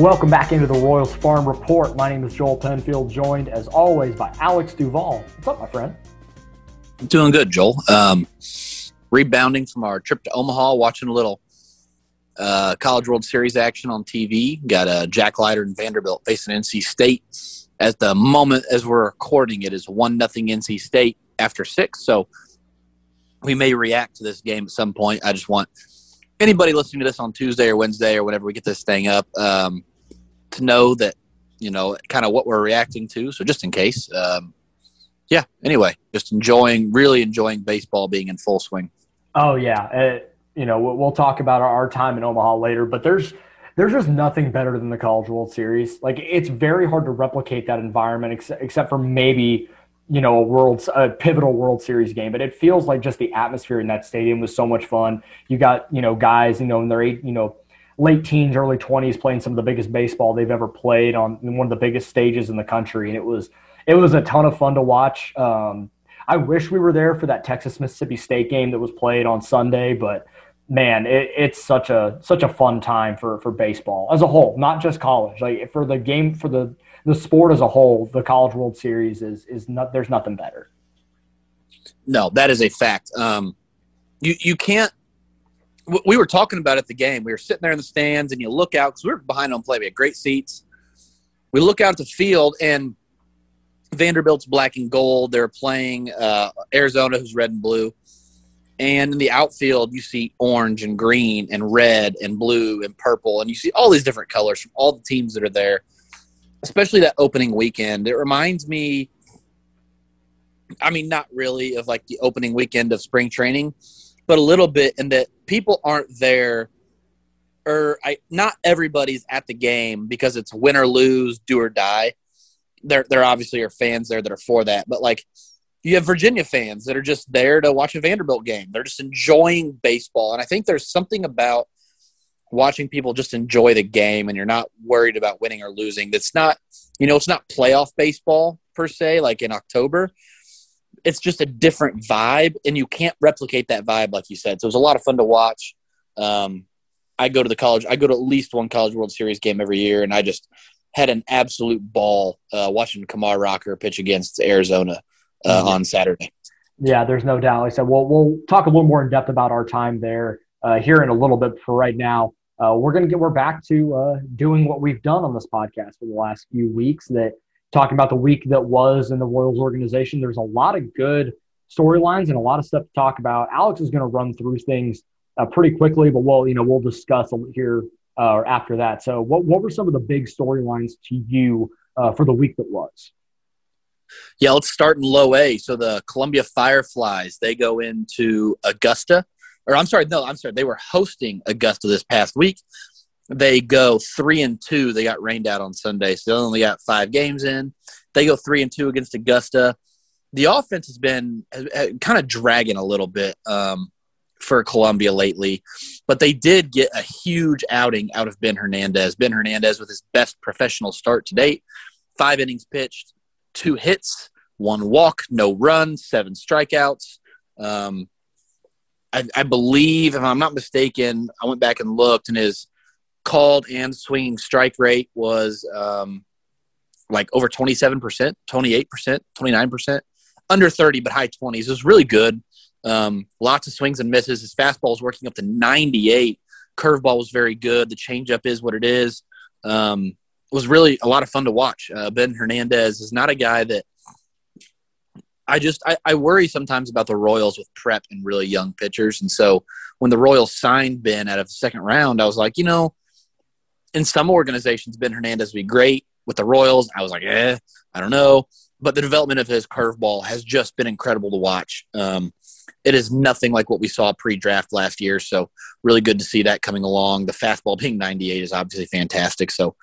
Welcome back into the Royals Farm Report. My name is Joel Penfield, joined as always by Alex Duvall. What's up, my friend? I'm Doing good, Joel. Um, rebounding from our trip to Omaha, watching a little uh, College World Series action on TV. Got uh, Jack Leiter and Vanderbilt facing NC State. At the moment, as we're recording, it is one nothing NC State after six. So we may react to this game at some point. I just want anybody listening to this on Tuesday or Wednesday or whenever we get this thing up um, to know that you know kind of what we're reacting to. So just in case, um, yeah. Anyway, just enjoying, really enjoying baseball being in full swing. Oh yeah, uh, you know we'll talk about our time in Omaha later, but there's there's just nothing better than the College World Series. Like it's very hard to replicate that environment, ex- except for maybe you know a world a pivotal world series game but it feels like just the atmosphere in that stadium was so much fun you got you know guys you know in their eight you know late teens early 20s playing some of the biggest baseball they've ever played on one of the biggest stages in the country and it was it was a ton of fun to watch um, i wish we were there for that texas mississippi state game that was played on sunday but man it, it's such a such a fun time for for baseball as a whole not just college like for the game for the the sport as a whole, the College World Series is is not. There's nothing better. No, that is a fact. Um, you you can't. We were talking about at the game. We were sitting there in the stands, and you look out because we were behind on play. We had great seats. We look out at the field, and Vanderbilt's black and gold. They're playing uh, Arizona, who's red and blue. And in the outfield, you see orange and green and red and blue and purple, and you see all these different colors from all the teams that are there especially that opening weekend. It reminds me, I mean, not really of like the opening weekend of spring training, but a little bit in that people aren't there, or I not everybody's at the game because it's win or lose, do or die. There, there obviously are fans there that are for that, but like you have Virginia fans that are just there to watch a Vanderbilt game. They're just enjoying baseball, and I think there's something about watching people just enjoy the game and you're not worried about winning or losing. That's not, you know, it's not playoff baseball per se, like in October. It's just a different vibe, and you can't replicate that vibe, like you said. So it was a lot of fun to watch. Um, I go to the college, I go to at least one College World Series game every year, and I just had an absolute ball uh, watching Kumar Rocker pitch against Arizona uh, mm-hmm. on Saturday. Yeah, there's no doubt. Like I said, we'll, we'll talk a little more in depth about our time there uh, here in a little bit. For right now, uh, we're going to get we're back to uh, doing what we've done on this podcast for the last few weeks. That talking about the week that was in the Royals organization. There's a lot of good storylines and a lot of stuff to talk about. Alex is going to run through things uh, pretty quickly, but we'll you know we'll discuss here uh, after that. So, what what were some of the big storylines to you uh, for the week that was? Yeah, let's start in low A. So the Columbia Fireflies they go into Augusta or I'm sorry, no, I'm sorry. They were hosting Augusta this past week. They go three and two. They got rained out on Sunday, so they only got five games in. They go three and two against Augusta. The offense has been kind of dragging a little bit um, for Columbia lately, but they did get a huge outing out of Ben Hernandez. Ben Hernandez with his best professional start to date, five innings pitched, two hits, one walk, no run, seven strikeouts. Um, I, I, believe, if I'm not mistaken, I went back and looked, and his called and swinging strike rate was um, like over 27%, 28%, 29%, under 30, but high 20s. It was really good. Um, lots of swings and misses. His fastball was working up to 98. Curveball was very good. The changeup is what it is. Um, it was really a lot of fun to watch. Uh, ben Hernandez is not a guy that I just I, I, worry sometimes about the Royals with prep and really young pitchers. And so when the Royals signed Ben out of the second round, I was like, you know, in some organizations, Ben Hernandez would be great. With the Royals, I was like, eh, I don't know. But the development of his curveball has just been incredible to watch. Um, it is nothing like what we saw pre-draft last year. So really good to see that coming along. The fastball being 98 is obviously fantastic. So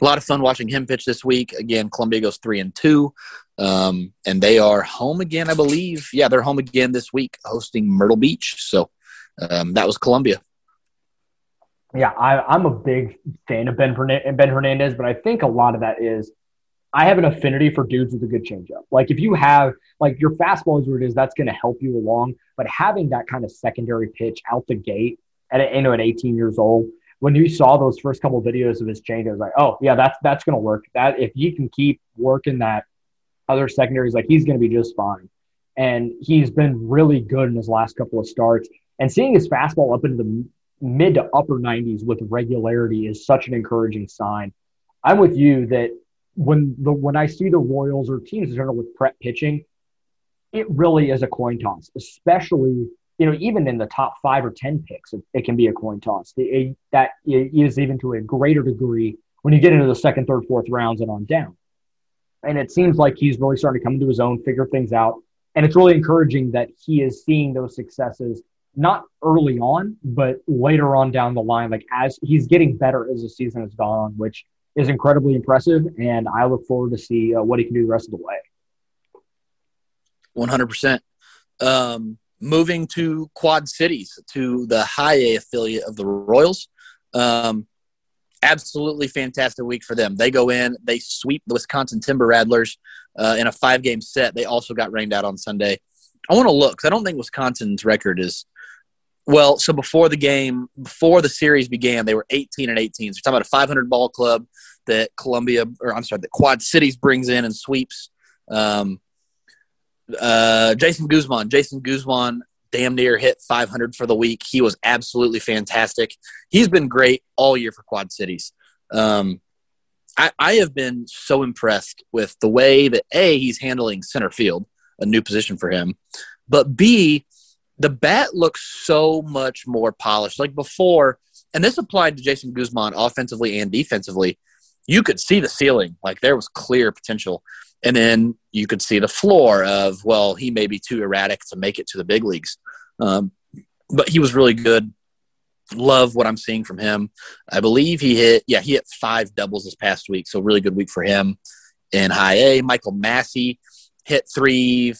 a lot of fun watching him pitch this week. Again, Columbia goes three and two, um, and they are home again, I believe. Yeah, they're home again this week, hosting Myrtle Beach. So um, that was Columbia. Yeah, I, am a big fan of Ben, ben Hernandez, but I think a lot of that is I have an affinity for dudes with a good changeup. Like if you have like your fastball is what it is, that's going to help you along. But having that kind of secondary pitch out the gate at you know at 18 years old when you saw those first couple of videos of his change, was like, oh yeah, that's that's gonna work. That if he can keep working that other secondaries, like he's gonna be just fine. And he's been really good in his last couple of starts. And seeing his fastball up into the mid to upper 90s with regularity is such an encouraging sign. I'm with you that when the when I see the Royals or teams in general with prep pitching, it really is a coin toss, especially you know even in the top five or ten picks, it, it can be a coin toss. It, it, that is even to a greater degree when you get into the second, third, fourth rounds and on down. And it seems like he's really starting to come into his own, figure things out, and it's really encouraging that he is seeing those successes not early on, but later on down the line, like as he's getting better as the season has gone on, which is incredibly impressive. And I look forward to see uh, what he can do the rest of the way. 100%. Um, moving to Quad Cities, to the high A affiliate of the Royals. Um, absolutely fantastic week for them. They go in, they sweep the Wisconsin Timber Rattlers uh, in a five game set. They also got rained out on Sunday. I want to look I don't think Wisconsin's record is well. So before the game, before the series began, they were 18 and 18. So we're talking about a 500 ball club that Columbia, or I'm sorry, that Quad Cities brings in and sweeps. Um, uh, Jeison Guzman. Jeison Guzman damn near hit 500 for the week. He was absolutely fantastic. He's been great all year for Quad Cities. Um, I, I have been so impressed with the way that A, he's handling center field, a new position for him, but B, the bat looks so much more polished. Like before, and this applied to Jeison Guzman offensively and defensively, you could see the ceiling. Like there was clear potential. And then you could see the floor of, well, he may be too erratic to make it to the big leagues. Um, but he was really good. Love what I'm seeing from him. I believe he hit, yeah, he hit five doubles this past week. So really good week for him in high A. Michael Massey hit three,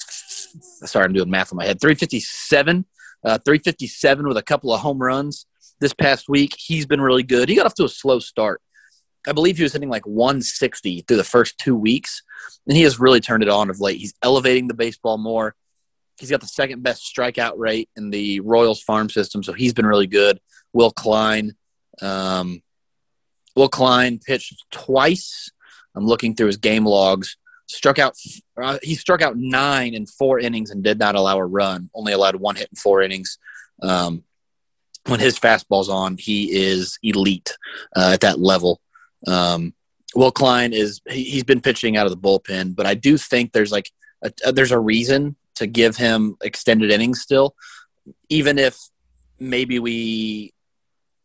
sorry, I'm doing math in my head, 357, uh, 357 with a couple of home runs this past week. He's been really good. He got off to a slow start. I believe he was hitting like 160 through the first two weeks, and he has really turned it on of late. He's elevating the baseball more. He's got the second best strikeout rate in the Royals farm system, so he's been really good. Will Klein, um, Will Klein pitched twice. I'm looking through his game logs. Struck out. Uh, he struck out nine in four innings and did not allow a run. Only allowed one hit in four innings. Um, when his fastball's on, he is elite uh, at that level. Um, Will Klein is he, has been pitching out of the bullpen, but I do think there's like a, a, there's a reason to give him extended innings still, even if maybe we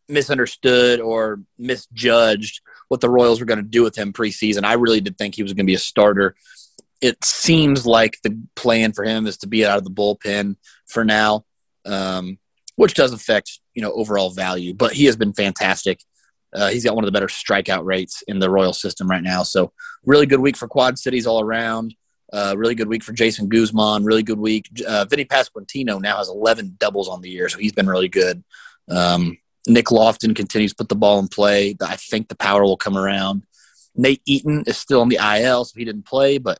misunderstood or misjudged what the Royals were going to do with him preseason. I really did think he was going to be a starter. It seems like the plan for him is to be out of the bullpen for now, um, which does affect you know overall value. But he has been fantastic. Uh, he's got one of the better strikeout rates in the Royal system right now. So really good week for Quad Cities all around. Uh, really good week for Jeison Guzman. Really good week. Uh, Vinny Pasquantino now has 11 doubles on the year, so he's been really good. Um, Nick Loftin continues to put the ball in play. I think the power will come around. Nate Eaton is still on the IL, so he didn't play. But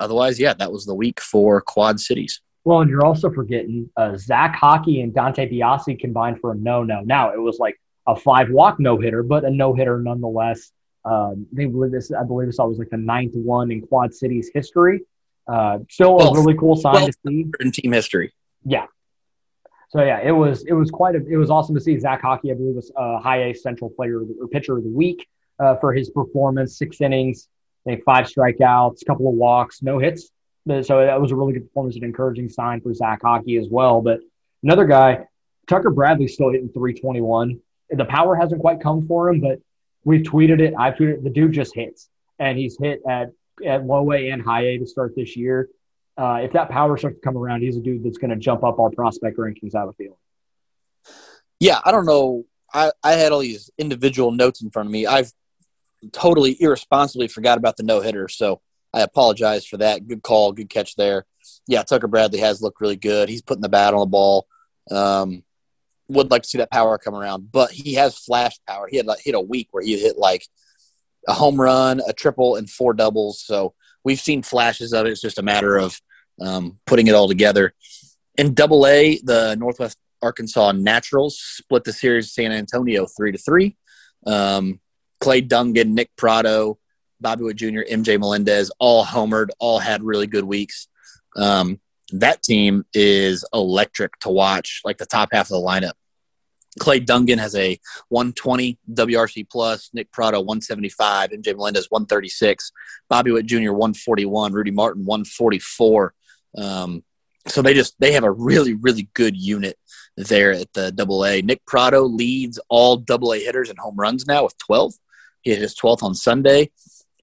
otherwise, yeah, that was the week for Quad Cities. Well, and you're also forgetting uh, Zach Haake and Dante Biasi combined for a no-no. Now it was like a five walk no hitter, but a no hitter nonetheless. Um, they believe this. I believe this was like the ninth one in Quad Cities history. Uh, still well, a really cool sign well, to see in team history. Yeah. So yeah, it was it was quite a it was awesome to see Zach Haake. I believe was uh, high A Central Player or Pitcher of the Week uh, for his performance. Six innings, think five strikeouts, a couple of walks, no hits. So that was a really good performance, an encouraging sign for Zach Haake as well. But another guy, Tucker Bradley, still hitting 321 the power hasn't quite come for him, but we've tweeted it. I've tweeted it. The dude just hits, and he's hit at at low A and high A to start this year. Uh, if that power starts to come around, he's a dude that's going to jump up our prospect rankings out of the field. Yeah, I don't know. I, I had all these individual notes in front of me. I've totally irresponsibly forgot about the no hitter, so I apologize for that. Good call, good catch there. Yeah, Tucker Bradley has looked really good. He's putting the bat on the ball. Um, would like to see that power come around, but he has flash power. He had like hit a week where he hit like a home run, a triple, and four doubles. So we've seen flashes of it. It's just a matter of um, putting it all together. In Double A, the Northwest Arkansas Naturals split the series San Antonio three to three. Um, Clay Dungan, Nick Pratto, Bobby Witt Jr., MJ Melendez, all homered, all had really good weeks. Um, that team is electric to watch, like the top half of the lineup. Clay Dungan has a 120 WRC plus, Nick Pratto 175, MJ Melendez 136, Bobby Witt Jr. 141, Rudy Martin 144. Um, so they just they have a really really good unit there at the Double A. Nick Pratto leads all Double A hitters and home runs now with 12. He hit his 12th on Sunday.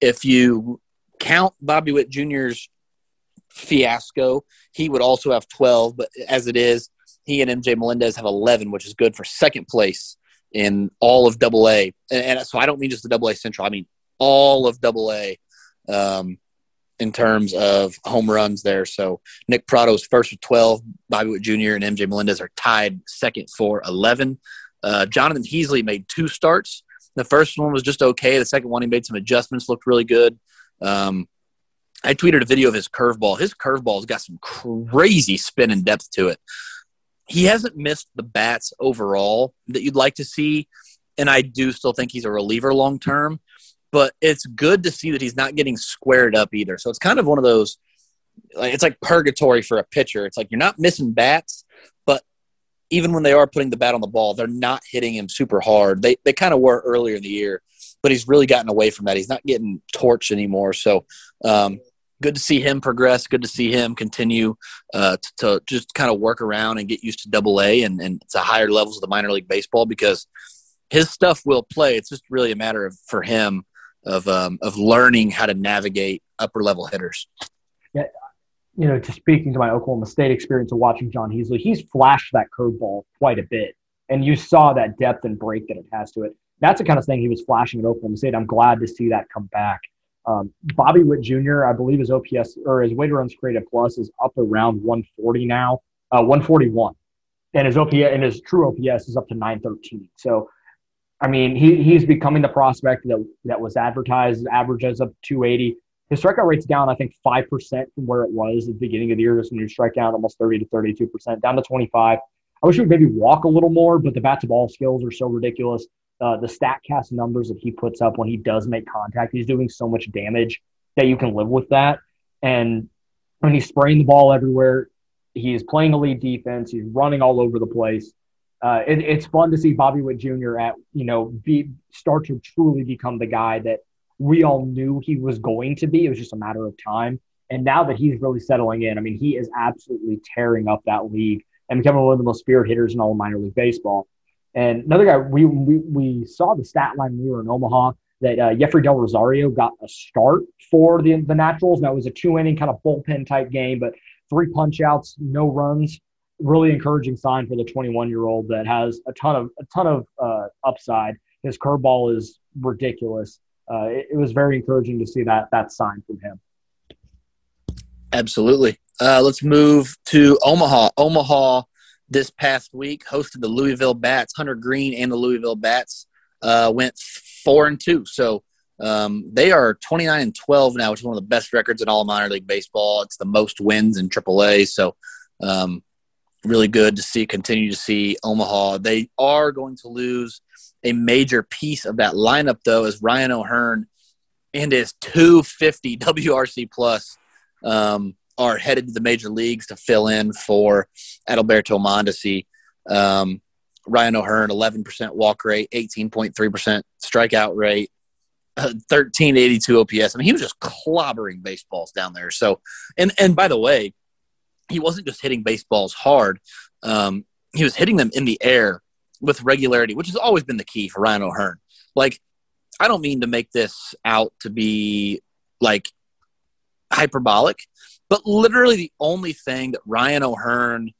If you count Bobby Witt Jr.'s fiasco, he would also have 12. But as it is, he and MJ Melendez have 11, which is good for second place in all of Double A. And, and, so I don't mean just the Double A Central. I mean all of Double A um, in terms of home runs there. So Nick Pratto's first with 12. Bobby Witt Jr. and MJ Melendez are tied second for 11. Uh, Jonathan Heasley made two starts. The first one was just okay. The second one, he made some adjustments, looked really good. Um, I tweeted a video of his curveball. His curveball's got some crazy spin and depth to it he hasn't missed the bats overall that you'd like to see. And I do still think he's a reliever long term, but it's good to see that he's not getting squared up either. So it's kind of one of those, like, it's like purgatory for a pitcher. It's like you're not missing bats, but even when they are putting the bat on the ball, they're not hitting him super hard. They, they kind of were earlier in the year, but he's really gotten away from that. He's not getting torched anymore. So um, good to see him progress. Good to see him continue uh, to, to, just kind of work around and get used to Double A and, and to higher levels of the minor league baseball because his stuff will play. It's just really a matter of for him of um, of learning how to navigate upper level hitters. Yeah, you know, to speaking to my Oklahoma State experience of watching John Heasley, he's flashed that curveball quite a bit, and you saw that depth and break that it has to it. That's the kind of thing he was flashing at Oklahoma State. I'm glad to see that come back. Um, Bobby Witt Jr., I believe his OPS or his weighted runs created plus is up around 140 now, uh, 141, and his OPS and his true OPS is up to 913. So, I mean, he he's becoming the prospect that that was advertised. His average is up 280. His strikeout rate's down, I think, five percent from where it was at the beginning of the year. Just when you strike down almost 30 to 32 percent, down to 25. I wish he would maybe walk a little more, but the bat to ball skills are so ridiculous uh, the Statcast numbers that he puts up when he does make contact. He's doing so much damage that you can live with that. And when he's spraying the ball everywhere, he's playing elite defense. He's running all over the place. Uh, it, it's fun to see Bobby Witt Jr. at you know be start to truly become the guy that we all knew he was going to be. It was just a matter of time. And now that he's really settling in, I mean, he is absolutely tearing up that league and becoming one of the most spirit hitters in all of minor league baseball. And another guy, we, we, we saw the stat line when we were in Omaha that uh, Yefri Del Rosario got a start for the, the Naturals. Now, it was a two inning kind of bullpen type game, but three punch outs, no runs. Really encouraging sign for the 21 year old that has a ton of a ton of uh, upside. His curveball is ridiculous. Uh, it, it, was very encouraging to see that that sign from him. Absolutely. Uh, let's move to Omaha. Omaha this past week hosted the Louisville Bats. Hunter Greene and the Louisville Bats uh, went four and two. So um, they are 29 and 12 now, which is one of the best records in all minor league baseball. It's the most wins in AAA. So um, really good to see, continue to see Omaha. They are going to lose a major piece of that lineup, though, as Ryan O'Hearn and his 250 WRC plus. Um, are headed to the major leagues to fill in for Adalberto Mondesi. Um, Ryan O'Hearn, 11% walk rate, 18.3% strikeout rate, uh, 1382 OPS. I mean, he was just clobbering baseballs down there. So, and and by the way, he wasn't just hitting baseballs hard. Um, he was hitting them in the air with regularity, which has always been the key for Ryan O'Hearn. Like, I don't mean to make this out to be like hyperbolic, but literally, the only thing that Ryan O'Hearn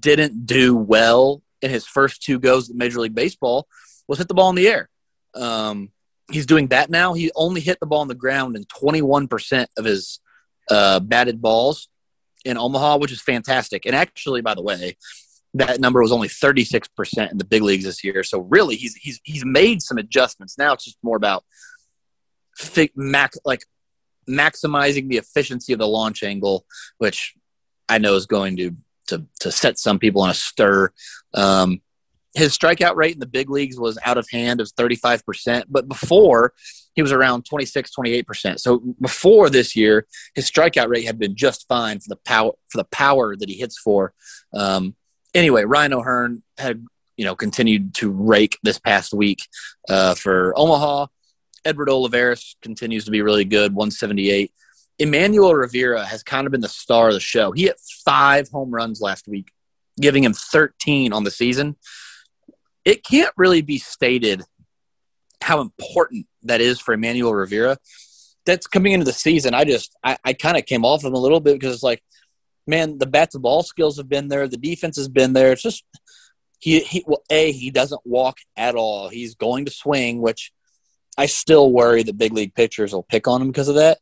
didn't do well in his first two goes at Major League Baseball was hit the ball in the air. Um, he's doing that now. He only hit the ball on the ground in 21% of his uh, batted balls in Omaha, which is fantastic. And actually, by the way, that number was only 36% in the big leagues this year. So really, he's he's he's made some adjustments. Now it's just more about like maximizing the efficiency of the launch angle, which I know is going to to, to set some people on a stir. Um, his strikeout rate in the big leagues was out of hand. Was 35%. But before, he was around 26, 28%. So before this year, his strikeout rate had been just fine for the power for the power that he hits for. Um, anyway, Ryan O'Hearn had you know continued to rake this past week uh, for Omaha. Edward Olivares continues to be really good, 178. Emmanuel Rivera has kind of been the star of the show. He hit five home runs last week, giving him 13 on the season it can't really be stated how important that is for Emmanuel Rivera. That's coming into the season. I just I, I kind of came off him a little bit because it's like, man, the bat to ball skills have been there, the defense has been there. It's just he he well, a he doesn't walk at all. He's going to swing, which I still worry that big league pitchers will pick on him because of that.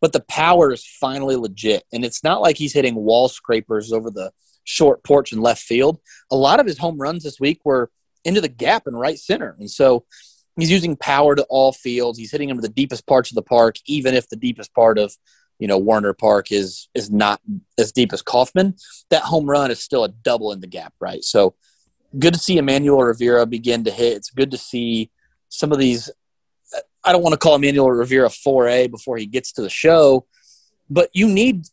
But the power is finally legit, and it's not like he's hitting wall scrapers over the short porch in left field. A lot of his home runs this week were into the gap in right center. And so he's using power to all fields. He's hitting them to the deepest parts of the park, even if the deepest part of you know Werner Park is is not as deep as Kauffman. That home run is still a double in the gap, right? So good to see Emmanuel Rivera begin to hit. It's good to see some of these. I don't want to call Emmanuel Rivera 4A before he gets to the show, but you need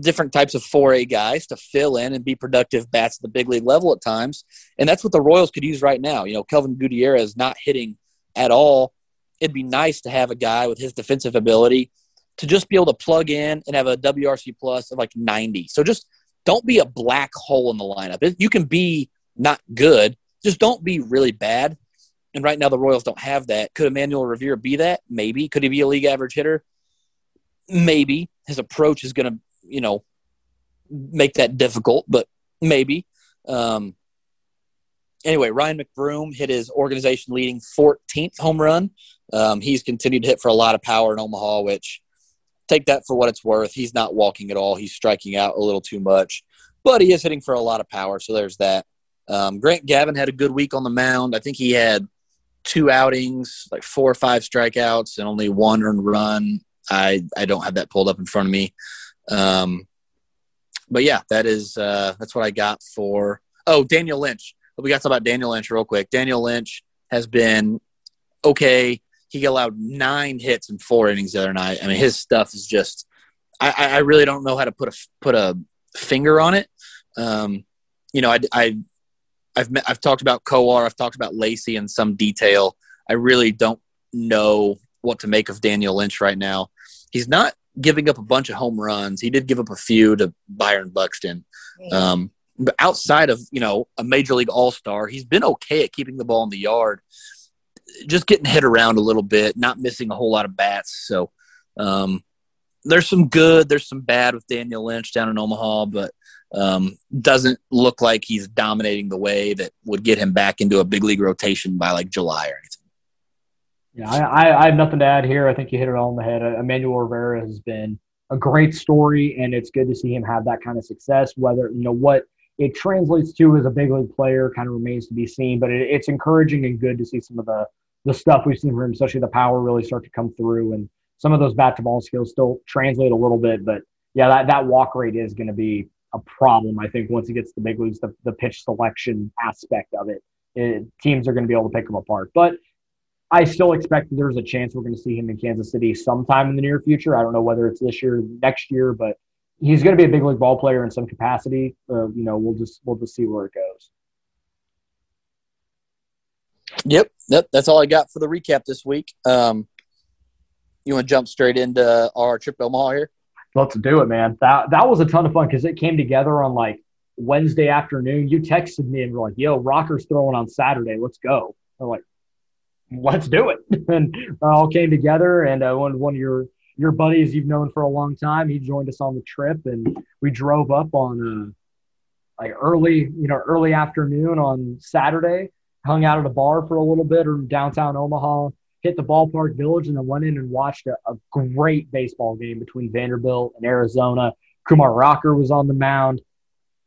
different types of 4A guys to fill in and be productive bats at the big league level at times. And that's what the Royals could use right now. You know, Kelvin Gutierrez is not hitting at all. It'd be nice to have a guy with his defensive ability to just be able to plug in and have a WRC plus of like 90. So just don't be a black hole in the lineup. You can be not good, just don't be really bad. And right now the Royals don't have that. Could Emmanuel Rivera be that? Maybe. Could he be a league average hitter? Maybe. His approach is going to you know, make that difficult, but maybe. Um, anyway, Ryan McBroom hit his organization leading 14th home run. Um, he's continued to hit for a lot of power in Omaha, which take that for what it's worth. He's not walking at all. He's striking out a little too much, but he is hitting for a lot of power. So there's that. Um, Grant Gavin had a good week on the mound. I think he had two outings, like four or five strikeouts, and only one earned run. I I don't have that pulled up in front of me. Um, but yeah, that is uh, that's what I got for. Oh, Daniel Lynch. We got to talk about Daniel Lynch real quick. Daniel Lynch has been okay. He allowed nine hits in four innings the other night. I mean, his stuff is just. I, I really don't know how to put a put a finger on it. Um, you know, I, I I've met, I've talked about Kowar, I've talked about Lacy in some detail. I really don't know what to make of Daniel Lynch right now. He's not giving up a bunch of home runs. He did give up a few to Byron Buxton. Um, but outside of you know a major league all star, he's been okay at keeping the ball in the yard, just getting hit around a little bit, not missing a whole lot of bats. So um, there's some good, there's some bad with Daniel Lynch down in Omaha, but um, doesn't look like he's dominating the way that would get him back into a big league rotation by like July or anything. Yeah, I, I, have nothing to add here. I think you hit it all on the head. Uh, Emmanuel Rivera has been a great story, and it's good to see him have that kind of success. Whether you know what it translates to as a big league player, kind of remains to be seen. But it, it's encouraging and good to see some of the the stuff we've seen from him, especially the power really start to come through, and some of those bat to ball skills still translate a little bit. But yeah, that that walk rate is going to be a problem. I think once he gets to the big leagues, the, the pitch selection aspect of it, it teams are going to be able to pick him apart. But I still expect there's a chance we're going to see him in Kansas City sometime in the near future. I don't know whether it's this year, next year, but he's going to be a big league ball player in some capacity. Uh, you know, we'll just we'll just see where it goes. Yep, yep. That's all I got for the recap this week. Um, you want to jump straight into our trip to Omaha here? Let's do it, man. That that was a ton of fun because it came together on like Wednesday afternoon. You texted me and were like, "Yo, Rocker's throwing on Saturday. Let's go." I'm like, let's do it. and all came together. And uh, one, one of your, your buddies you've known for a long time, he joined us on the trip and we drove up on uh, like early, you know, early afternoon on Saturday, hung out at a bar for a little bit or downtown Omaha, hit the ballpark village and then went in and watched a, a great baseball game between Vanderbilt and Arizona. Kumar Rocker was on the mound.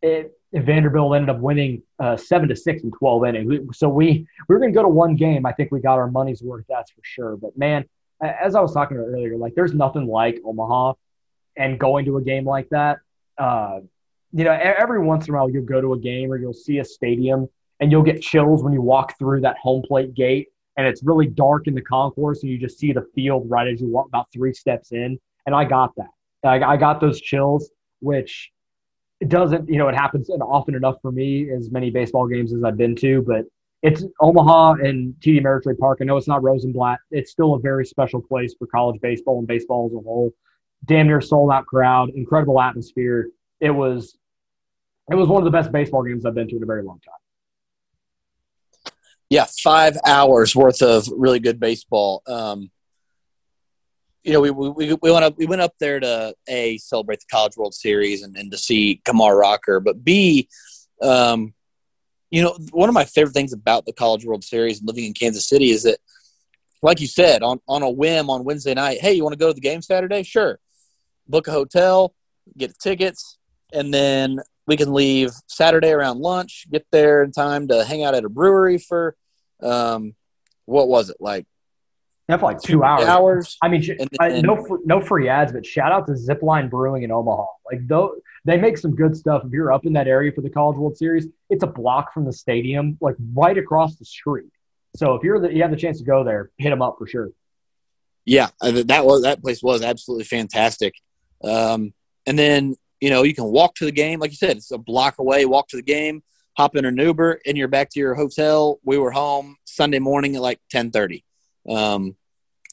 It, Vanderbilt ended up winning uh, seven to six in twelve innings. So we we were going to go to one game. I think we got our money's worth. That's for sure. But man, as I was talking about earlier, like there's nothing like Omaha, and going to a game like that. Uh, you know, every once in a while you'll go to a game or you'll see a stadium and you'll get chills when you walk through that home plate gate and it's really dark in the concourse and you just see the field right as you walk about three steps in. And I got that. I got those chills, which it doesn't, you know, it happens often enough for me as many baseball games as I've been to, but it's Omaha and TD Ameritrade Park. I know it's not Rosenblatt. It's still a very special place for college baseball and baseball as a whole. Damn near sold out crowd, incredible atmosphere. It was, it was one of the best baseball games I've been to in a very long time yeah, five hours worth of really good baseball. Um, you know, we, we, we went up we went up there to a celebrate the College World Series and, and to see Kumar Rocker, but B, um, you know, one of my favorite things about the College World Series and living in Kansas City is that, like you said, on on a whim on Wednesday night, hey, you want to go to the game Saturday? Sure, book a hotel, get tickets, and then we can leave Saturday around lunch, get there in time to hang out at a brewery for um, what was it like? Yeah, for like two, two hours. Hours. I mean, then, no no free ads, but shout out to Zipline Brewing in Omaha. Like though they make some good stuff. If you're up in that area for the College World Series, it's a block from the stadium, like right across the street. So if you're the, you have the chance to go there, hit them up for sure. Yeah, uh, that was that place was absolutely fantastic. Um, and then you know you can walk to the game, like you said, it's a block away. Walk to the game hop in an Uber, and you're back to your hotel. We were home Sunday morning at like ten thirty. Um,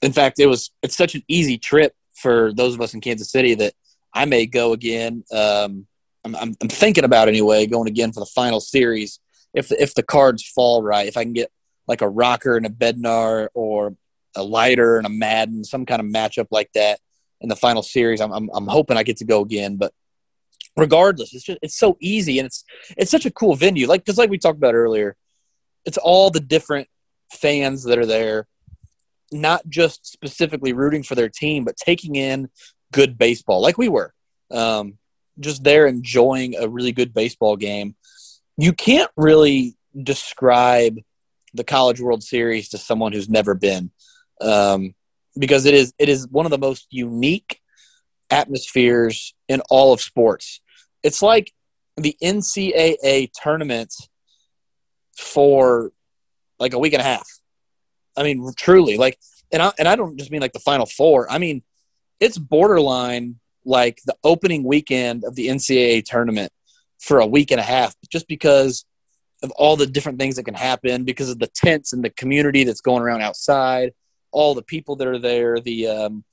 in fact, it was it's such an easy trip for those of us in Kansas City that I may go again. Um, I'm, I'm, I'm, thinking about anyway going again for the final series if if the cards fall right. If I can get like a Rocker and a Bednar or a Leiter and a Madden, some kind of matchup like that in the final series, I'm, I'm, I'm hoping I get to go again. But regardless it's just it's so easy and it's it's such a cool venue like because like we talked about earlier it's all the different fans that are there not just specifically rooting for their team but taking in good baseball like we were um, just there enjoying a really good baseball game you can't really describe the college world series to someone who's never been um, because it is it is one of the most unique atmospheres in all of sports it's like the NCAA tournament for like a week and a half. I mean, truly, like, and I and I don't just mean like the Final Four. I mean, it's borderline like the opening weekend of the NCAA tournament for a week and a half, just because of all the different things that can happen, because of the tents and the community that's going around outside, all the people that are there, the um,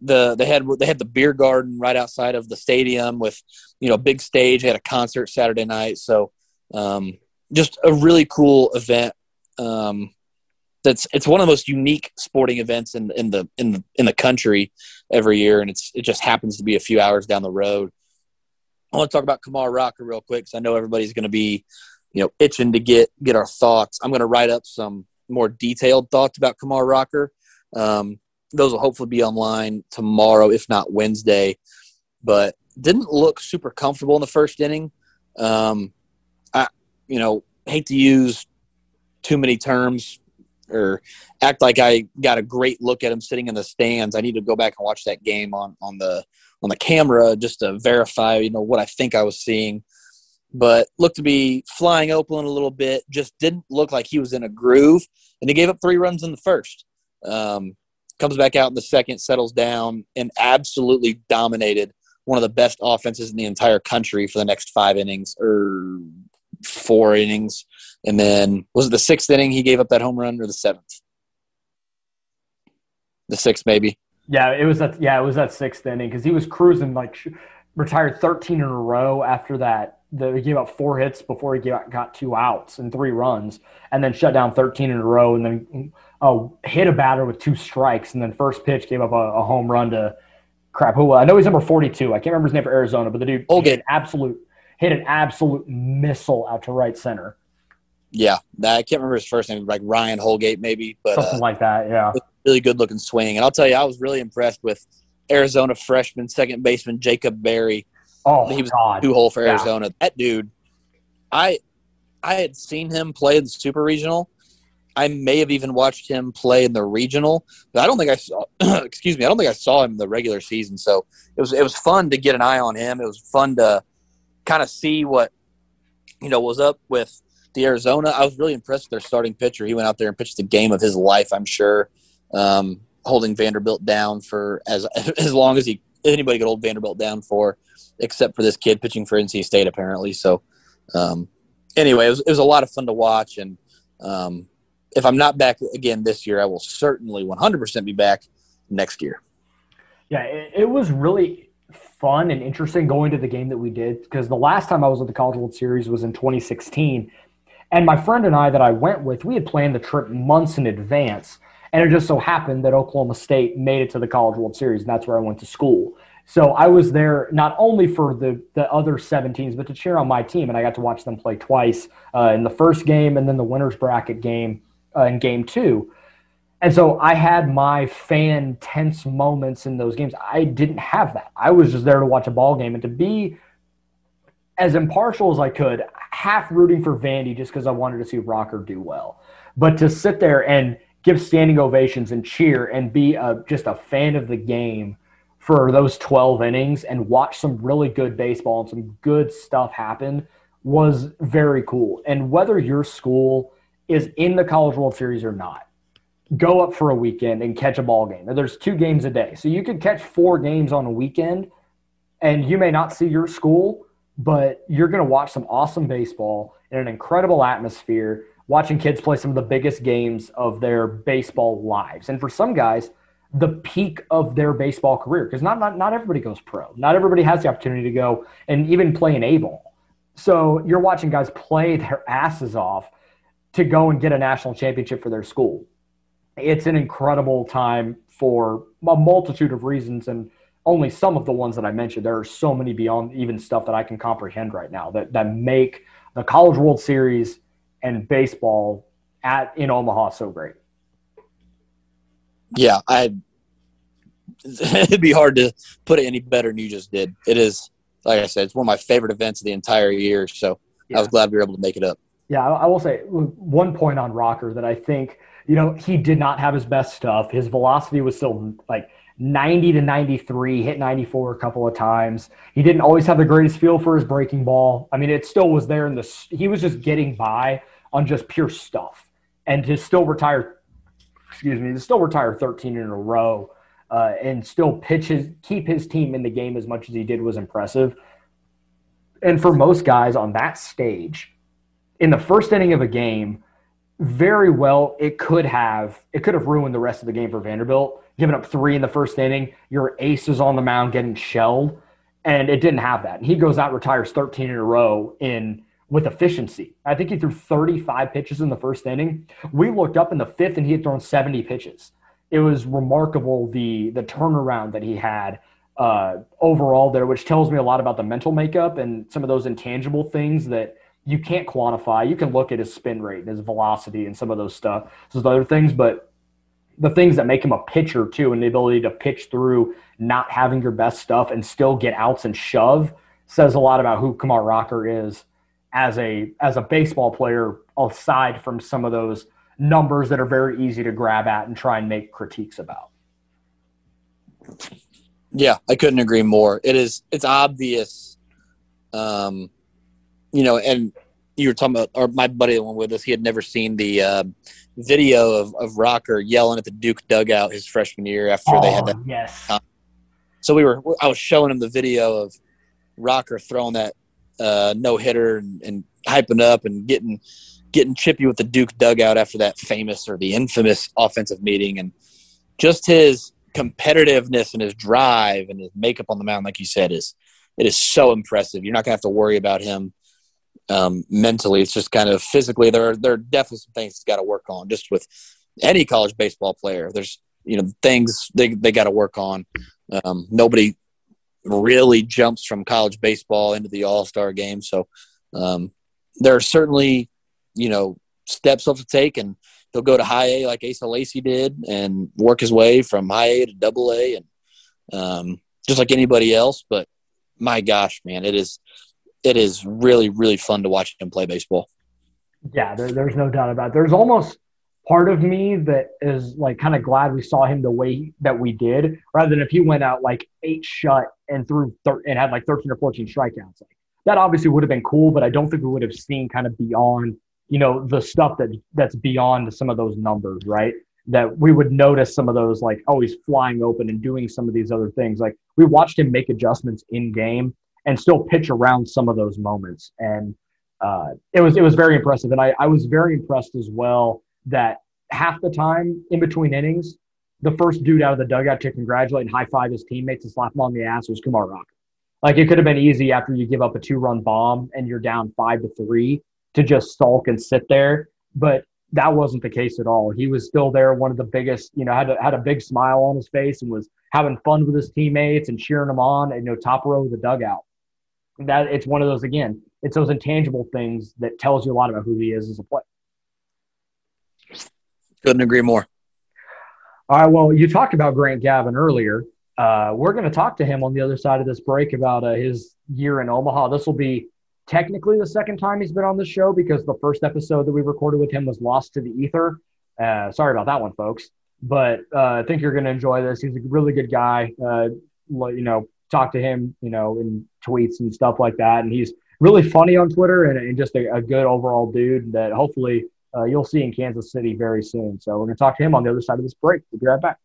the they had they had the beer garden right outside of the stadium with you know big stage. They had a concert Saturday night, so um, just a really cool event. Um, that's it's one of the most unique sporting events in in the in in the country every year, and it's it just happens to be a few hours down the road. I want to talk about Kumar Rocker real quick because I know everybody's going to be you know itching to get get our thoughts. I'm going to write up some more detailed thoughts about Kumar Rocker. Um, those will hopefully be online tomorrow, if not Wednesday. But didn't look super comfortable in the first inning. Um, I, you know, hate to use too many terms or act like I got a great look at him sitting in the stands. I need to go back and watch that game on on the on the camera just to verify, you know, what I think I was seeing. But looked to be flying open a little bit. Just didn't look like he was in a groove, and he gave up three runs in the first. Um, comes back out in the second, settles down, and absolutely dominated one of the best offenses in the entire country for the next five innings or four innings. And then was it the sixth inning he gave up that home run or the seventh? The sixth, maybe. Yeah, it was that. Yeah, it was that sixth inning because he was cruising like retired 13 in a row after that. The, he gave up four hits before he got, got two outs and three runs, and then shut down 13 in a row, and then uh, hit a batter with two strikes, and then first pitch gave up a, a home run to crap. Who I know he's number 42. I can't remember his name for Arizona, but the dude hit an absolute hit an absolute missile out to right center. Yeah, I can't remember his first name, like Ryan Holgate, maybe, but something uh, like that. Yeah, really good looking swing, and I'll tell you, I was really impressed with Arizona freshman second baseman Jacob Berry. Oh, he was God. two hole for Arizona. Yeah. That dude, I I had seen him play in the Super Regional, I may have even watched him play in the regional. But I don't think I saw. excuse me. I don't think I saw him in the regular season. So it was it was fun to get an eye on him. It was fun to kind of see what you know was up with the Arizona, I was really impressed with their starting pitcher. He went out there and pitched the game of his life, I'm sure, um, holding Vanderbilt down for as as long as he anybody could hold Vanderbilt down for, except for this kid pitching for NC State apparently. So, um, anyway, it was, it was a lot of fun to watch, and um, if I'm not back again this year, I will certainly 100% be back next year. Yeah, it, it was really fun and interesting going to the game that we did because the last time I was at the College World Series was in 2016 and my friend and I that I went with, we had planned the trip months in advance. And it just so happened that Oklahoma State made it to the College World Series, and that's where I went to school. So I was there not only for the, the other seven teams, but to cheer on my team. And I got to watch them play twice uh, in the first game and then the winner's bracket game uh, in game two. And so I had my fan tense moments in those games. I didn't have that. I was just there to watch a ball game and to be as impartial as I could, half rooting for Vandy just because I wanted to see Rocker do well. But to sit there and give standing ovations and cheer and be a, just a fan of the game for those 12 innings and watch some really good baseball and some good stuff happen was very cool. And whether your school is in the College World Series or not, go up for a weekend and catch a ball game. There's two games a day. So you could catch four games on a weekend and you may not see your school but you're going to watch some awesome baseball in an incredible atmosphere, watching kids play some of the biggest games of their baseball lives. And for some guys, the peak of their baseball career, because not, not, not everybody goes pro. Not everybody has the opportunity to go and even play an A ball. So you're watching guys play their asses off to go and get a national championship for their school. It's an incredible time for a multitude of reasons. And only some of the ones that I mentioned. There are so many beyond even stuff that I can comprehend right now that, that make the College World Series and baseball at in Omaha so great. Yeah, I it'd be hard to put it any better than you just did. It is, like I said, it's one of my favorite events of the entire year. So yeah. I was glad we were able to make it up. Yeah, I will say one point on Rocker that I think, you know, he did not have his best stuff. His velocity was still like 90 to 93, hit 94 a couple of times. He didn't always have the greatest feel for his breaking ball. I mean, it still was there in the he was just getting by on just pure stuff. And to still retire excuse me, to still retire 13 in a row uh, and still pitch his keep his team in the game as much as he did was impressive. And for most guys on that stage, in the first inning of a game, very well it could have it could have ruined the rest of the game for Vanderbilt giving up three in the first inning. Your ace is on the mound getting shelled, and it didn't have that. And he goes out, retires 13 in a row in with efficiency. I think he threw 35 pitches in the first inning. We looked up in the fifth, and he had thrown 70 pitches. It was remarkable the the turnaround that he had uh, overall there, which tells me a lot about the mental makeup and some of those intangible things that you can't quantify. You can look at his spin rate and his velocity and some of those stuff, those other things, but the things that make him a pitcher too, and the ability to pitch through not having your best stuff and still get outs and shove says a lot about who Kumar Rocker is as a as a baseball player. Aside from some of those numbers that are very easy to grab at and try and make critiques about. Yeah, I couldn't agree more. It is it's obvious, um, you know, and you were talking about, or my buddy the one with us, he had never seen the uh, video of, of Rocker yelling at the Duke dugout his freshman year after oh, they had oh, that. Yes. So we were, I was showing him the video of Rocker throwing that uh, no hitter and, and hyping up and getting getting chippy with the Duke dugout after that famous or the infamous offensive meeting, and just his competitiveness and his drive and his makeup on the mound, like you said, is it is so impressive. You're not gonna have to worry about him um, mentally. It's just kind of physically. There are, there are definitely some things he's got to work on. Just with any college baseball player, there's you know things they they got to work on. Um, nobody really jumps from college baseball into the All Star game, so um, there are certainly you know steps he'll take, and he'll go to high A like Asa Lacy did, and work his way from high A to double A, and um, just like anybody else. But my gosh, man, it is it is really really fun to watch him play baseball. Yeah, there, there's no doubt about it. There's almost part of me that is like kind of glad we saw him the way that we did, rather than if he went out like eight shut and threw thir- and had like 13 or 14 strikeouts. Like that obviously would have been cool, but I don't think we would have seen kind of beyond you know, the stuff that that's beyond some of those numbers, right? That we would notice some of those, like, oh, he's flying open and doing some of these other things. Like we watched him make adjustments in game and still pitch around some of those moments. And uh, it was it was very impressive. And I, I was very impressed as well that half the time in between innings, the first dude out of the dugout to congratulate and high five his teammates and slap him on the ass was Kumar Rocker. Like it could have been easy after you give up a two run bomb and you're down five to three to just sulk and sit there. But that wasn't the case at all. He was still there, one of the biggest, you know, had a, had a big smile on his face and was having fun with his teammates and cheering them on, and you know, top row of the dugout. That it's one of those again. It's those intangible things that tells you a lot about who he is as a player. Couldn't agree more. All right. Well, you talked about Grant Gavin earlier. Uh, we're going to talk to him on the other side of this break about uh, his year in Omaha. This will be technically the second time he's been on the show because the first episode that we recorded with him was lost to the ether. Uh, sorry about that one, folks. But uh, I think you're going to enjoy this. He's a really good guy. Uh, you know, talk to him, you know, in tweets and stuff like that. And he's really funny on Twitter and, and just a, a, good overall dude that hopefully uh, you'll see in Kansas City very soon. So we're going to talk to him on the other side of this break. We'll be right back.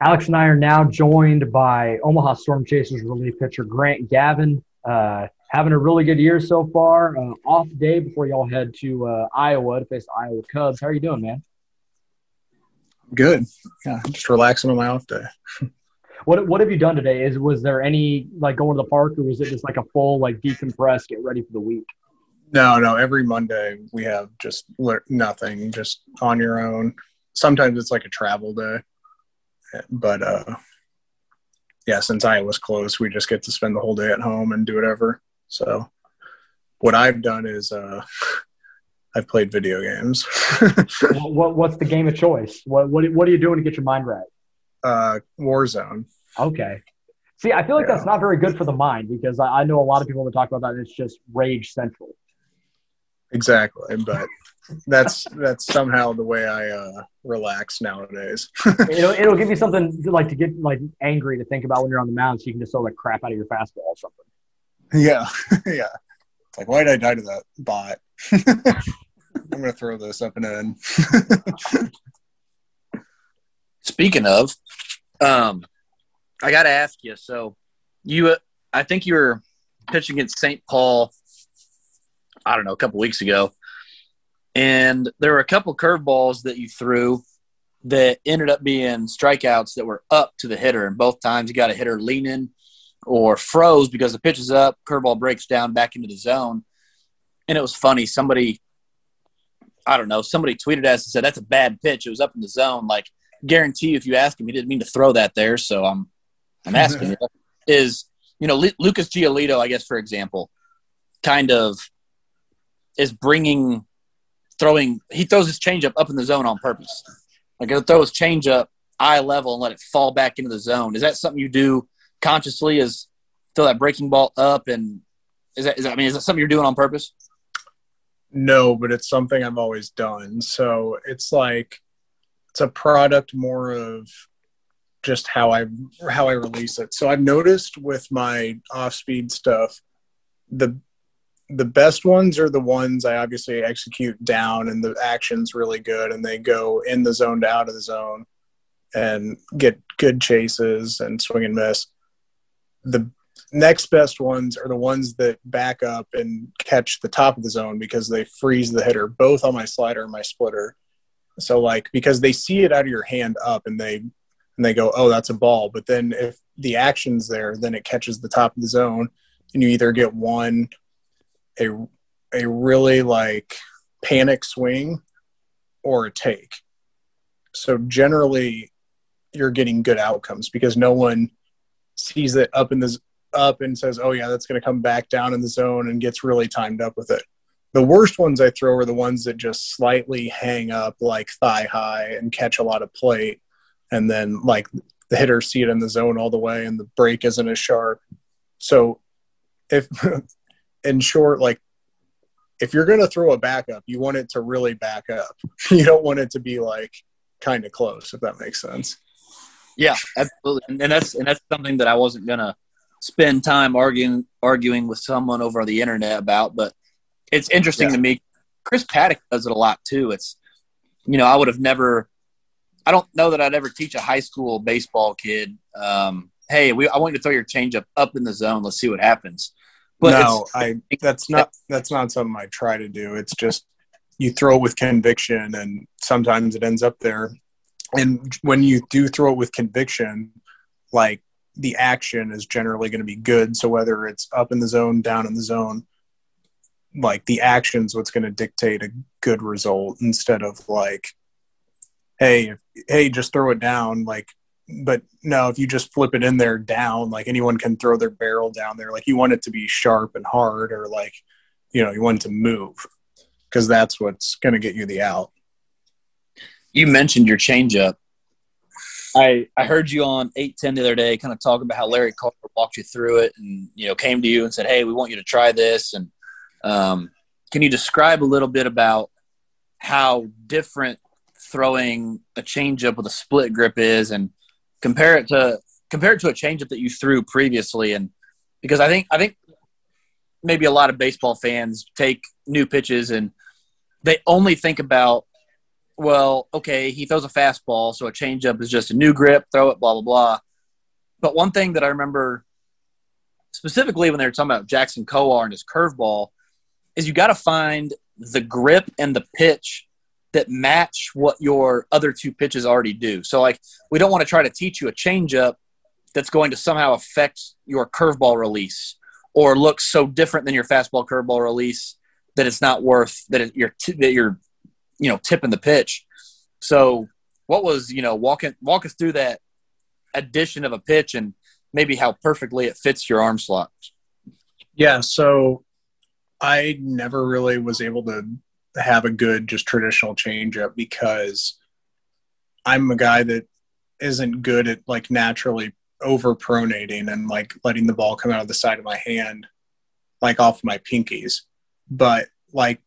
Alex and I are now joined by Omaha Storm Chasers relief pitcher Grant Gavin. Uh, having a really good year so far. Uh, off day before y'all head to uh, Iowa to face the Iowa Cubs. How are you doing, man? Good. Yeah, just relaxing on my off day. what What have you done today? Is was there any like going to the park, or was it just like a full like decompress, get ready for the week? No, no. Every Monday we have just nothing, just on your own. Sometimes it's like a travel day, but uh, yeah, since Iowa's close, we just get to spend the whole day at home and do whatever. So, what I've done is uh, I've played video games. what, what's the game of choice? What, what what are you doing to get your mind right? Uh, Warzone. Okay. See, I feel like yeah. that's not very good for the mind because I, I know a lot of people that talk about that. And it's just rage central. Exactly, but that's that's somehow the way I uh, relax nowadays. it'll, it'll give you something to, like to get like angry to think about when you're on the mound, so you can just throw like crap out of your fastball or something. Yeah, yeah. It's like, why did I die to that bot? I'm gonna throw this up and in. Speaking of, um, I got to ask you. So, you, I think you were pitching against St. Paul. I don't know, a couple weeks ago, and there were a couple curveballs that you threw that ended up being strikeouts that were up to the hitter. And both times you got a hitter leaning or froze because the pitch is up, curveball breaks down back into the zone. And it was funny. Somebody, I don't know, somebody tweeted us and said, that's a bad pitch. It was up in the zone. Like, guarantee you, if you ask him, he didn't mean to throw that there. So I'm, I'm asking you, is, you know, Lucas Giolito, I guess, for example, kind of is bringing throwing. He throws his changeup up in the zone on purpose. Like he'll throw his changeup eye level and let it fall back into the zone. Is that something you do consciously? Is throw that breaking ball up and is that, is that I mean is that something you're doing on purpose? No, but it's something I've always done. So it's like it's a product more of just how I how I release it. So I've noticed with my off speed stuff, the the best ones are the ones I obviously execute down and the action's really good and they go in the zone to out of the zone and get good chases and swing and miss. The next best ones are the ones that back up and catch the top of the zone because they freeze the hitter both on my slider and my splitter. So like because they see it out of your hand up and they and they go, "Oh, that's a ball." But then if the action's there, then it catches the top of the zone and you either get one a a really like panic swing or a take. So generally you're getting good outcomes because no one sees it up in the up and says, "Oh yeah, that's going to come back down in the zone," and gets really timed up with it. The worst ones I throw are the ones that just slightly hang up like thigh high and catch a lot of plate, and then like the hitters see it in the zone all the way, and the break isn't as sharp. So if in short, like if you're going to throw a backup, you want it to really back up. you don't want it to be like kind of close, if that makes sense. Yeah, absolutely. And that's and that's something that I wasn't going to spend time arguing arguing with someone over the internet about, but it's interesting yeah. to me. Chris Paddack does it a lot too. It's you know I would have never. I don't know that I'd ever teach a high school baseball kid. Um, hey, we, I want you to throw your changeup up in the zone. Let's see what happens. But no, I that's not that's not something I try to do. It's just you throw it with conviction, and sometimes it ends up there. And when you do throw it with conviction, like the action is generally going to be good. So whether it's up in the zone, down in the zone, like the action's what's going to dictate a good result instead of like, hey, hey, just throw it down. Like but no, if you just flip it in there down, like anyone can throw their barrel down there. Like you want it to be sharp and hard, or like, you know, you want it to move because that's what's going to get you the out. You mentioned your changeup. I I heard you on eight ten the other day, kind of talking about how Larry Carter walked you through it, and you know came to you and said, "Hey, we want you to try this." And um, can you describe a little bit about how different throwing a changeup with a split grip is, and compare it to compare it to a changeup that you threw previously, and because I think I think maybe a lot of baseball fans take new pitches and they only think about well, okay, he throws a fastball, so a changeup is just a new grip, throw it, blah blah blah. But one thing that I remember specifically when they were talking about Jackson Kowar and his curveball is you got to find the grip and the pitch that match what your other two pitches already do. So like we don't want to try to teach you a changeup that's going to somehow affect your curveball release or look so different than your fastball curveball release that it's not worth that it, you're t- that you're you know tipping the pitch. So what was you know walking walk us through that addition of a pitch and maybe how perfectly it fits your arm slot. Yeah, so I never really was able to have a good just traditional changeup because I'm a guy that isn't good at like naturally over pronating and like letting the ball come out of the side of my hand like off my pinkies. But like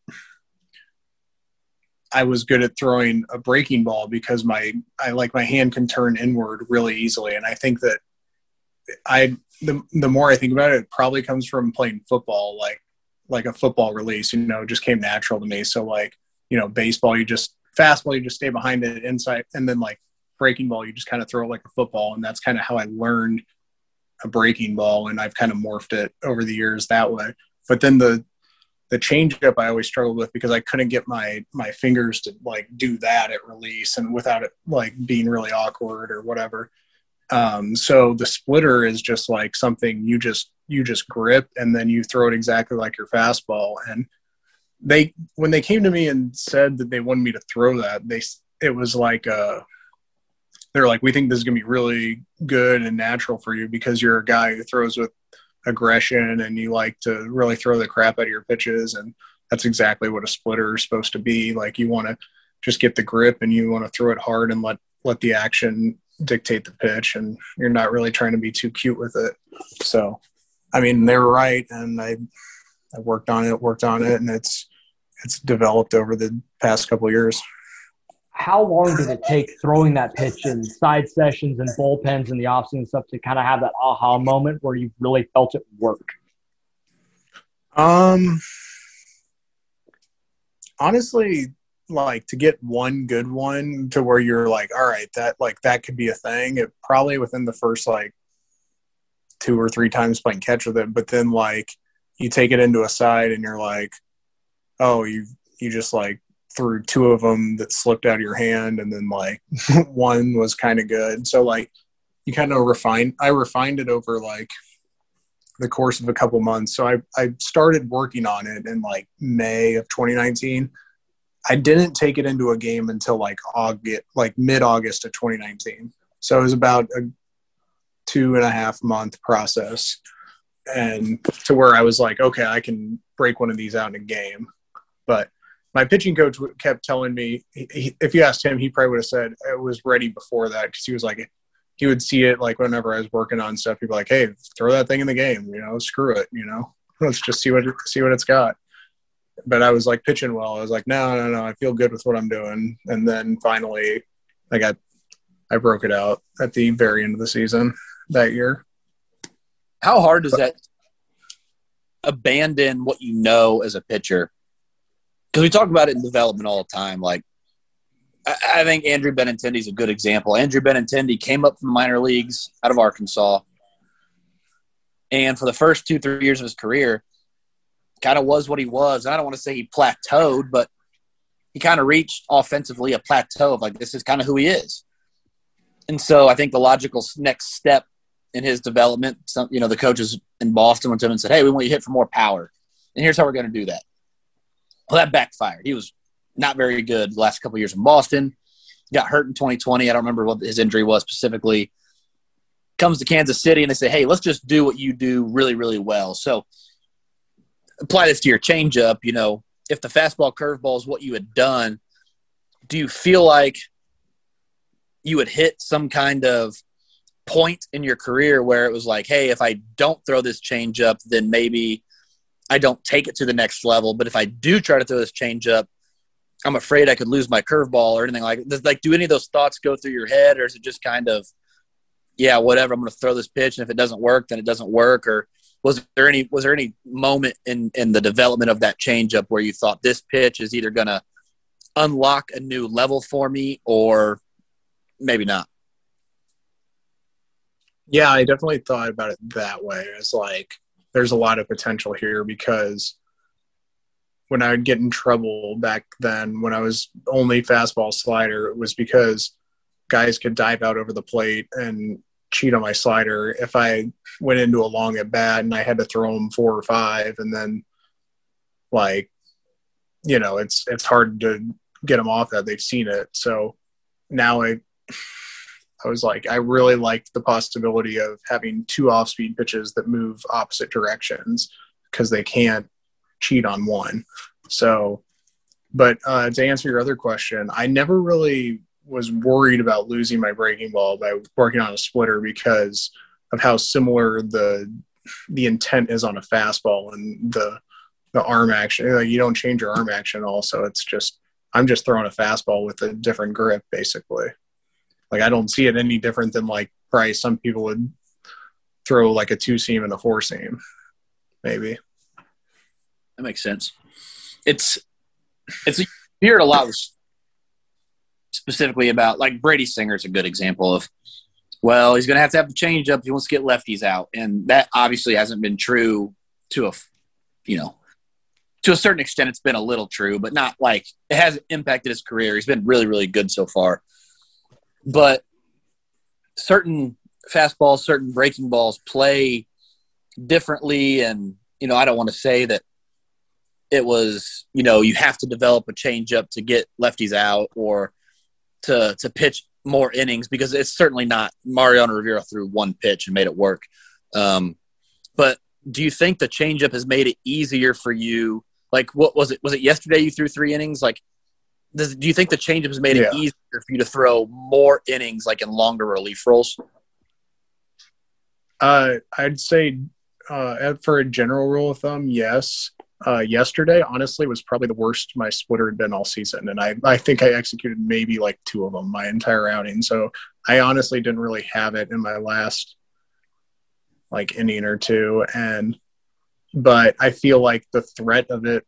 I was good at throwing a breaking ball because my I like my hand can turn inward really easily. And I think that I the the more I think about it it probably comes from playing football. Like like a football release, you know, just came natural to me. So like, you know, baseball, you just fastball, you just stay behind it inside, and then like breaking ball, you just kind of throw it like a football, and that's kind of how I learned a breaking ball, and I've kind of morphed it over the years that way. But then the the changeup I always struggled with because I couldn't get my my fingers to like do that at release and without it like being really awkward or whatever. Um, so the splitter is just like something you just you just grip and then you throw it exactly like your fastball. And they when they came to me and said that they wanted me to throw that, they it was like uh they're like, we think this is gonna be really good and natural for you because you're a guy who throws with aggression and you like to really throw the crap out of your pitches and that's exactly what a splitter is supposed to be. Like you want to just get the grip and you want to throw it hard and let let the action dictate the pitch and you're not really trying to be too cute with it. So, I mean, they were right. And I, I worked on it, worked on it, and it's, it's developed over the past couple years. How long did it take throwing that pitch in side sessions and bullpens and the offseason stuff to kind of have that aha moment where you really felt it work? Um, honestly, like to get one good one to where you're like, all right, that like that could be a thing. It probably within the first like two or three times playing catch with it, but then like you take it into a side and you're like, oh, you you just like threw two of them that slipped out of your hand, and then like one was kind of good. So like you kind of refine. I refined it over like the course of a couple months. So I I started working on it in like May of 2019 I didn't take it into a game until like August, like mid August of 2019. So it was about a two and a half month process, and to where I was like, okay, I can break one of these out in a game. But my pitching coach kept telling me, if you asked him, he probably would have said it was ready before that because he was like, he would see it like whenever I was working on stuff. He'd be like, hey, throw that thing in the game, you know, screw it, you know, let's just see what see what it's got but I was like pitching well. I was like, no, no, no, I feel good with what I'm doing. And then finally, I got, I broke it out at the very end of the season that year. How hard is that abandon what you know as a pitcher because we talk about it in development all the time. Like, I, I think Andrew Benintendi is a good example. Andrew Benintendi came up from the minor leagues out of Arkansas, and for the first two three years of his career, kind of was what he was. And I don't want to say he plateaued, but he kind of reached offensively a plateau of like this is kind of who he is. And so I think the logical next step in his development, some you know the coaches in Boston went to him and said, "Hey, we want you to hit for more power, and here's how we're going to do that." Well, that backfired. He was not very good the last couple years in Boston. Got hurt in 2020. I don't remember what his injury was specifically. Comes to Kansas City and they say, "Hey, let's just do what you do really, really well." So apply this to your changeup. You know, if the fastball curveball is what you had done, do you feel like you would hit some kind of point in your career where it was like, hey, if I don't throw this changeup, then maybe I don't take it to the next level. But if I do try to throw this changeup, I'm afraid I could lose my curveball or anything like that. Like, do any of those thoughts go through your head, or is it just kind of, yeah, whatever, I'm going to throw this pitch, and if it doesn't work, then it doesn't work? Or was there any was there any moment in in the development of that changeup where you thought this pitch is either going to unlock a new level for me, or maybe not? Yeah, I definitely thought about it that way. It's like there's a lot of potential here because when I would get in trouble back then, when I was only fastball slider, it was because guys could dive out over the plate and cheat on my slider. If I went into a long at bat and I had to throw them four or five, and then like, you know, it's it's hard to get them off that. They've seen it. So now I I was like, I really liked the possibility of having two off speed pitches that move opposite directions because they can't cheat on one. So, but uh, to answer your other question, I never really was worried about losing my breaking ball by working on a splitter because of how similar the the intent is on a fastball and the the arm action. Like you don't change your arm action. Also, it's just I'm just throwing a fastball with a different grip, basically. Like I don't see it any different than like probably some people would throw like a two seam and a four seam, maybe. That makes sense. It's it's you hear it a lot specifically about like Brady Singer is a good example of well, he's going to have to have the change up if he wants to get lefties out, and that obviously hasn't been true to a you know to a certain extent. It's been a little true, but not like it hasn't impacted his career. He's been really really good so far but certain fastballs, certain breaking balls play differently. And, you know, I don't want to say that it was, you know, you have to develop a changeup to get lefties out or to, to pitch more innings because it's certainly not Mariano Rivera threw one pitch and made it work. Um, but do you think the changeup has made it easier for you? Like, what was it? Was it yesterday you threw three innings? Like, does, do you think the changeup has made yeah. it easier for you to throw more innings, like in longer relief roles? Uh, I'd say, uh, for a general rule of thumb, yes. Uh, yesterday, honestly, was probably the worst my splitter had been all season, and I I think I executed maybe like two of them my entire outing. So I honestly didn't really have it in my last like inning or two, and but I feel like the threat of it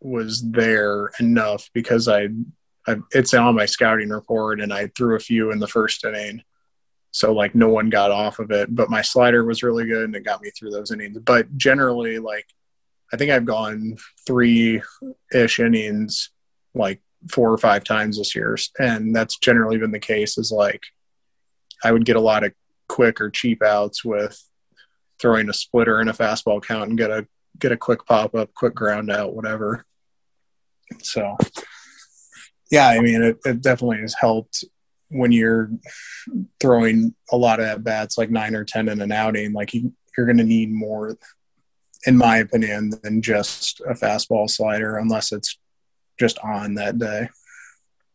was there enough because I, I it's on my scouting report and I threw a few in the first inning. So like no one got off of it, but my slider was really good and it got me through those innings. But generally like I think I've gone three ish innings like four or five times this year. And that's generally been the case is like I would get a lot of quick or cheap outs with throwing a splitter and a fastball count and get a get a quick pop up, quick ground out, whatever. So, yeah, I mean, it, it definitely has helped when you're throwing a lot of at bats, like nine or 10 in an outing. Like, you, you're going to need more, in my opinion, than just a fastball slider, unless it's just on that day,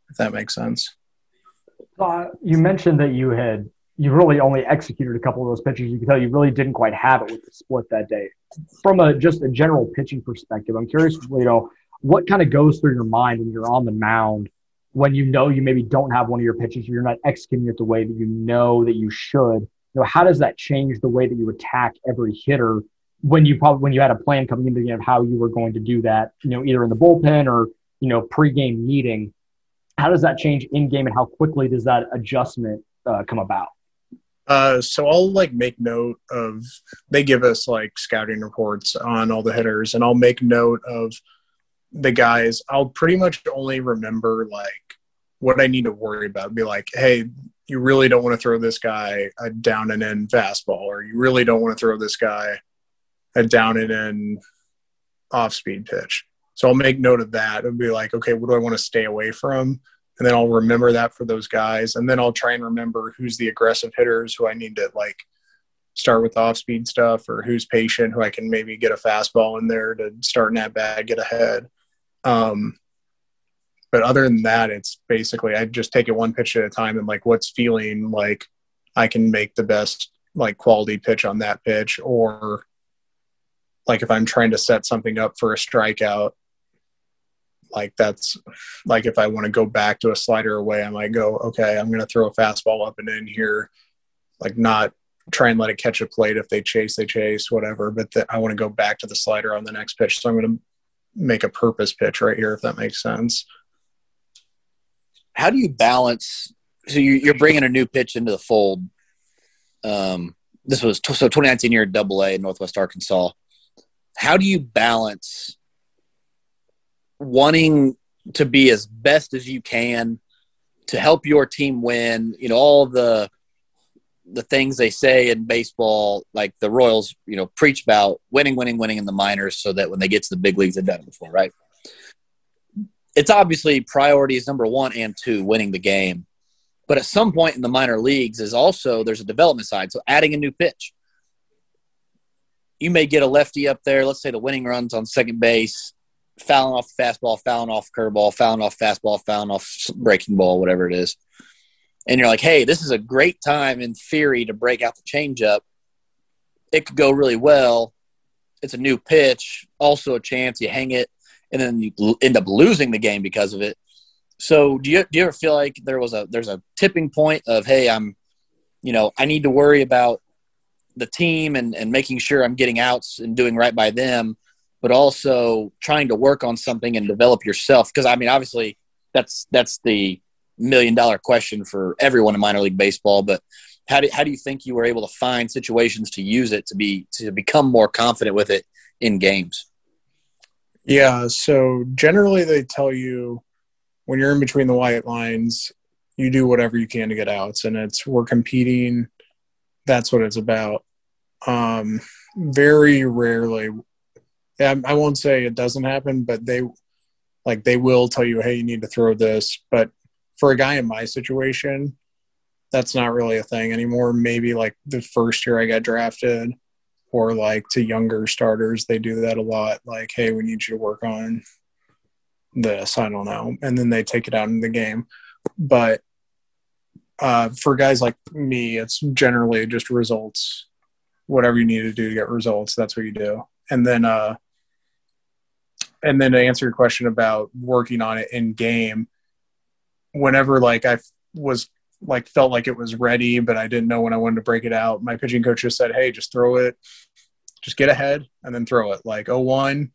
if that makes sense. Uh, you mentioned that you had you really only executed a couple of those pitches. You can tell you really didn't quite have it with the split that day. From a just a general pitching perspective, I'm curious, you know, what kind of goes through your mind when you're on the mound when you know you maybe don't have one of your pitches, you're not executing it the way that you know that you should. You know, how does that change the way that you attack every hitter when you probably when you had a plan coming into the game of how you were going to do that? You know, either in the bullpen or you know, pregame meeting. How does that change in game, and how quickly does that adjustment uh, come about? Uh, so I'll like make note of they give us like scouting reports on all the hitters, and I'll make note of the guys. I'll pretty much only remember like what I need to worry about. Be like, hey, you really don't want to throw this guy a down and in fastball, or you really don't want to throw this guy a down and in off speed pitch. So I'll make note of that and be like, okay, what do I want to stay away from? And then I'll remember that for those guys. And then I'll try and remember who's the aggressive hitters who I need to like start with off speed stuff or who's patient, who I can maybe get a fastball in there to start in that bag, get ahead. Um, but other than that, it's basically I just take it one pitch at a time and like what's feeling like I can make the best like quality pitch on that pitch or like if I'm trying to set something up for a strikeout, like that's like if I want to go back to a slider away, I might go, okay, I'm going to throw a fastball up and in here, like not try and let it catch a plate. If they chase, they chase, whatever. But the, I want to go back to the slider on the next pitch, so I'm going to make a purpose pitch right here, if that makes sense. How do you balance? So you're bringing a new pitch into the fold. Um, this was so 2019 year Double A in Northwest Arkansas how do you balance wanting to be as best as you can to help your team win? You know all the the things they say in baseball like the royals you know preach about winning winning winning in the minors so that when they get to the big leagues they've done it before right? It's obviously priorities number one and two winning the game. But at some point in the minor leagues is also there's a development side. So adding a new pitch you may get a lefty up there. Let's say the winning runs on second base, fouling off fastball, fouling off curveball, fouling off fastball, fouling off breaking ball, whatever it is. And you're like, hey, this is a great time in theory to break out the changeup. It could go really well. It's a new pitch, also a chance you hang it, and then you end up losing the game because of it. So do you do you ever feel like there was a there's a tipping point of hey I'm, you know I need to worry about the team and, and making sure I'm getting outs and doing right by them, but also trying to work on something and develop yourself. Because I mean, obviously, that's that's the million dollar question for everyone in minor league baseball. But how do how do you think you were able to find situations to use it to be to become more confident with it in games? Yeah, so generally they tell you when you're in between the white lines, you do whatever you can to get outs, and it's we're competing. That's what it's about. Um, very rarely, I won't say it doesn't happen, but they like they will tell you, hey, you need to throw this. But for a guy in my situation, that's not really a thing anymore. Maybe like the first year I got drafted, or like to younger starters, they do that a lot. Like, hey, we need you to work on this. I don't know, and then they take it out in the game. But uh, for guys like me, it's generally just results whatever you need to do to get results that's what you do. And then uh and then to answer your question about working on it in game whenever like i was like felt like it was ready but i didn't know when i wanted to break it out my pitching coach just said hey just throw it. Just get ahead and then throw it. Like oh one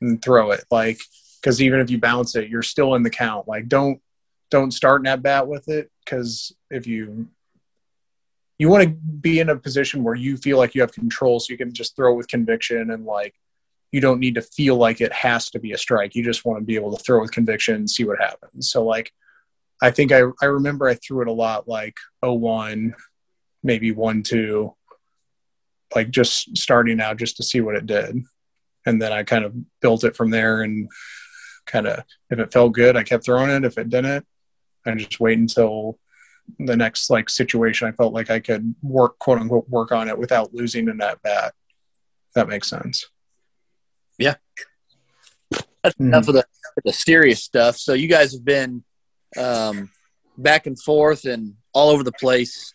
and throw it. Like because even if you bounce it you're still in the count. Like don't don't start an at bat with it because if you you want to be in a position where you feel like you have control so you can just throw with conviction and like you don't need to feel like it has to be a strike. You just want to be able to throw with conviction and see what happens. So like i think i, I remember i threw it a lot like 01 maybe 1 2 like just starting out just to see what it did. And then i kind of built it from there and kind of if it felt good i kept throwing it. If it didn't i just wait until the next like situation I felt like I could work quote unquote work on it without losing in that bat. that makes sense. Yeah. That's mm-hmm. enough of the, the serious stuff. So you guys have been um, back and forth and all over the place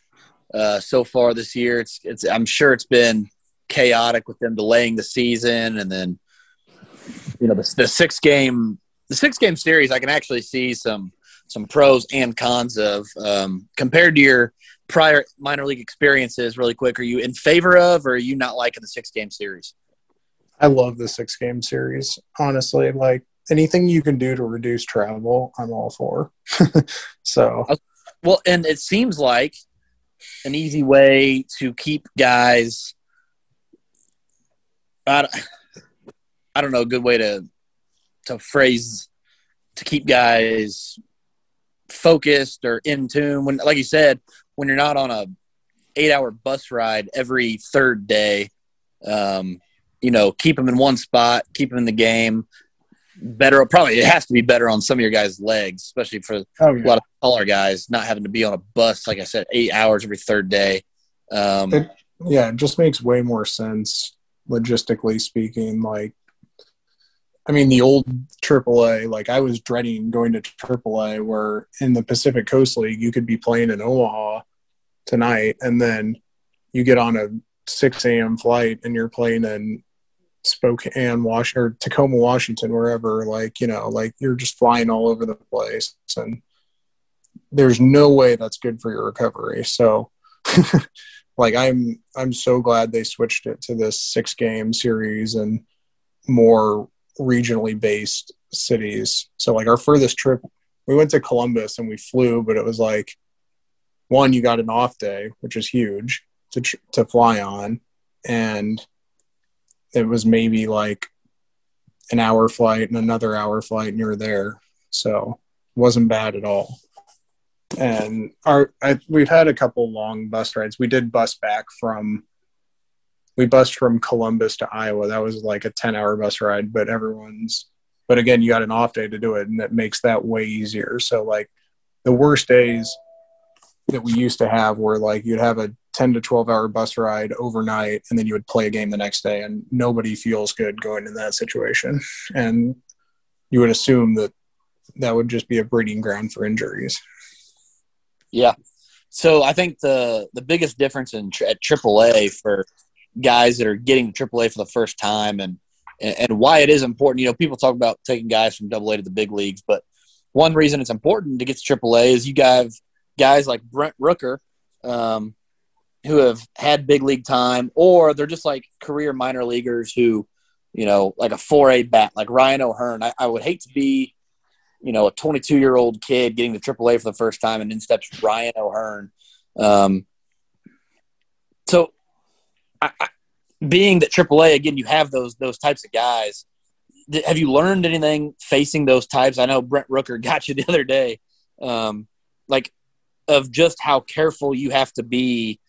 uh, so far this year. It's it's I'm sure it's been chaotic with them delaying the season and then you know the, the six game the six game series I can actually see some some pros and cons of um, compared to your prior minor league experiences. Really quick, are you in favor of, or are you not liking the six game series? I love the six game series. Honestly, like anything you can do to reduce travel, I'm all for. so, well, and it seems like an easy way to keep guys. I don't, I don't know a good way to to phrase to keep guys focused or in tune when like you said when you're not on a eight hour bus ride every third day um, you know keep them in one spot keep them in the game better probably it has to be better on some of your guys legs especially for oh, yeah. a lot of taller guys not having to be on a bus like i said eight hours every third day um, it, yeah it just makes way more sense logistically speaking like I mean, the old AAA, like I was dreading going to AAA, where in the Pacific Coast League, you could be playing in Omaha tonight, and then you get on a 6 a.m. flight and you're playing in Spokane, Wash or Tacoma, Washington, wherever. Like, you know, like you're just flying all over the place, and there's no way that's good for your recovery. So, like, I'm I'm so glad they switched it to this six game series and more regionally based cities. So like our furthest trip, we went to Columbus and we flew, but it was like one, you got an off day, which is huge to to fly on, and it was maybe like an hour flight and another hour flight, and you're there. So wasn't bad at all. And our I, we've had a couple long bus rides. We did bus back from we bused from Columbus to Iowa. That was like a 10 hour bus ride, but everyone's, but again, you got an off day to do it and that makes that way easier. So like the worst days that we used to have were like you'd have a 10 to 12 hour bus ride overnight and then you would play a game the next day and nobody feels good going in that situation. And you would assume that that would just be a breeding ground for injuries. Yeah. So I think the the biggest difference in at AAA for guys that are getting AAA for the first time and and why it is important. You know, people talk about taking guys from AA to the big leagues, but one reason it's important to get to AAA is you have guys like Brent Rooker um, who have had big league time, or they're just like career minor leaguers who, you know, like a 4A bat, like Ryan O'Hearn. I, I would hate to be, you know, a 22 year old kid getting to AAA for the first time, and in steps Ryan O'Hearn. Um, I, being that AAA again, you have those those types of guys. Have you learned anything facing those types? I know Brent Rooker got you the other day, um, like of just how careful you have to be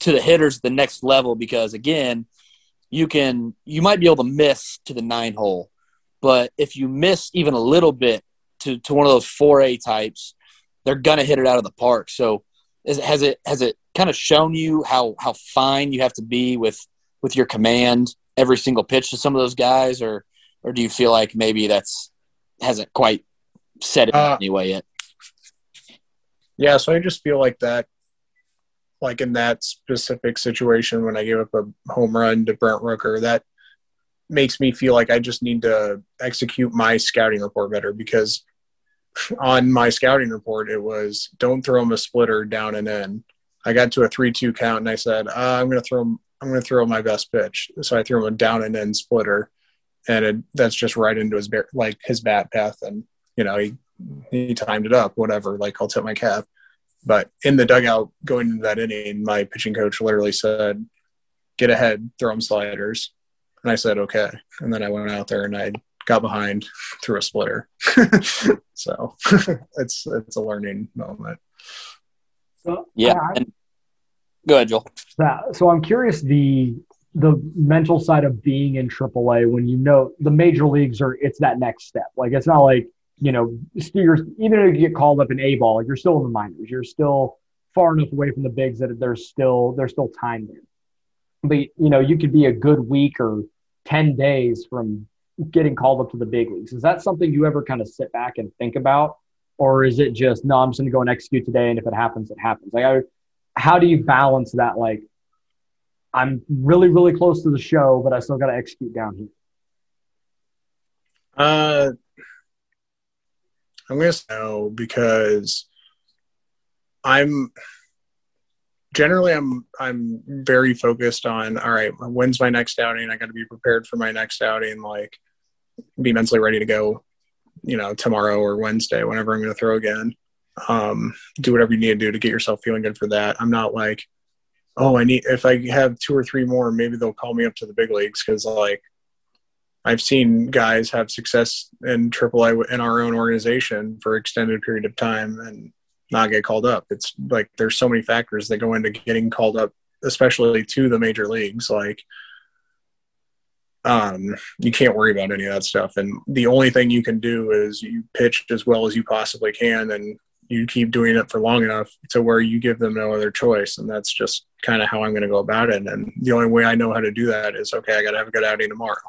to the hitters the next level because again, you can you might be able to miss to the nine hole, but if you miss even a little bit to to one of those four A types, they're gonna hit it out of the park. So is, has it has it kind of shown you how how fine you have to be with with your command every single pitch to some of those guys, or or do you feel like maybe that's hasn't quite set it uh, anyway yet? Yeah, so I just feel like that, like in that specific situation when I gave up a home run to Brent Rooker, that makes me feel like I just need to execute my scouting report better because on my scouting report it was don't throw him a splitter down and in. I got to a three-two count and I said uh, I'm going to throw. I'm going to throw my best pitch. So I threw him a down and in splitter, and it, that's just right into his like his bat path, and you know he he timed it up. Whatever, like I'll tip my cap. But in the dugout going into that inning, my pitching coach literally said, "Get ahead, throw him sliders," and I said, "Okay." And then I went out there and I got behind, threw a splitter. so it's it's a learning moment. So, yeah. And, go ahead, Joel. That, so I'm curious the the mental side of being in AAA when you know the major leagues are it's that next step. Like it's not like you know you're even if you get called up in A ball, like you're still in the minors. You're still far enough away from the bigs that there's still there's still time there. But you know you could be a good week or ten days from getting called up to the big leagues. Is that something you ever kind of sit back and think about? Or is it just no i'm just going to go and execute today and if it happens it happens. Like I, how do you balance that like i'm really really close to the show but i still got to execute down here? Uh i'm going to say no because i'm generally i'm i'm very focused on all right when's my next outing? I got to be prepared for my next outing like be mentally ready to go, you know, tomorrow or Wednesday, whenever I'm going to throw again. Um, do whatever you need to do to get yourself feeling good for that. I'm not like, oh, I need, if I have two or three more, maybe they'll call me up to the big leagues. Cause like I've seen guys have success in AAA in our own organization for extended period of time and not get called up. It's like there's so many factors that go into getting called up, especially to the major leagues. Like, um, you can't worry about any of that stuff. And the only thing you can do is you pitch as well as you possibly can and you keep doing it for long enough to where you give them no other choice. And that's just kind of how I'm going to go about it. And the only way I know how to do that is okay, I got to have a good outing tomorrow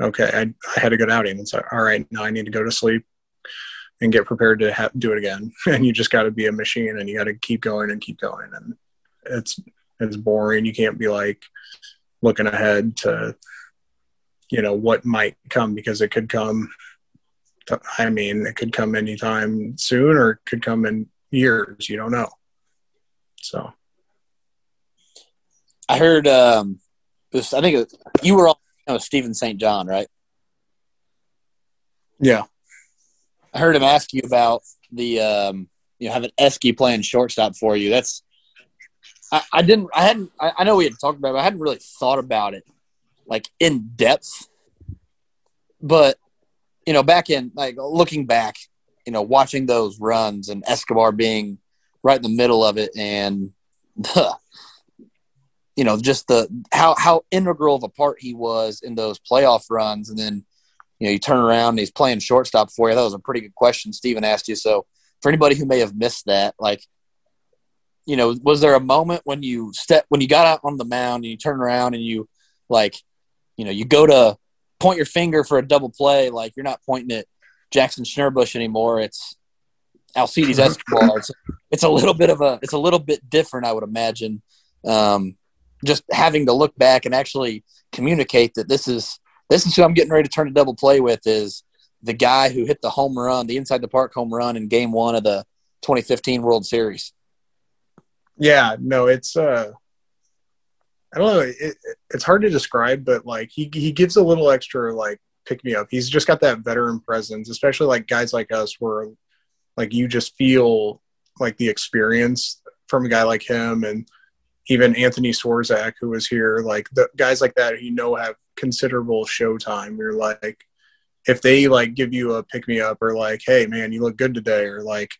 okay, I, I had a good outing. It's all right, now I need to go to sleep and get prepared to ha- do it again. And you just got to be a machine and you got to keep going and keep going. And it's, it's boring. You can't be like looking ahead to, you know, what might come because it could come. I mean, it could come anytime soon or it could come in years. You don't know. So. I heard, um, this, I think it, you were on know Steven St. John, right? Yeah. I heard him ask you about the um, you know having Esky playing shortstop for you. That's I, I didn't I hadn't I, I, know we had talked about it, I hadn't really thought about it like in depth. But you know, back in like looking back, you know, watching those runs and Escobar being right in the middle of it and the you know, just the how how integral of a part he was in those playoff runs, and then you know you turn around and he's playing shortstop for you. That was a pretty good question Steven asked you. So for anybody who may have missed that, like, you know, was there a moment when you step when you got out on the mound and you turn around and you like, you know, you go to point your finger for a double play, like you're not pointing at Jackson Schnurbush anymore. It's Alcides Escobar. It's, it's a little bit of a it's a little bit different, I would imagine. Um, just having to look back and actually communicate that this is this is who I'm getting ready to turn a double play with is the guy who hit the home run, the inside the park home run in game one of the 2015 World Series. Yeah, no, it's uh I don't know, it, it's hard to describe, but like he he gives a little extra like pick me up. He's just got that veteran presence, especially like guys like us where like you just feel like the experience from a guy like him and even Anthony Swarzak, who was here, like the guys like that, you know, have considerable show time. You're like, if they like give you a pick me up or like, hey man, you look good today, or like,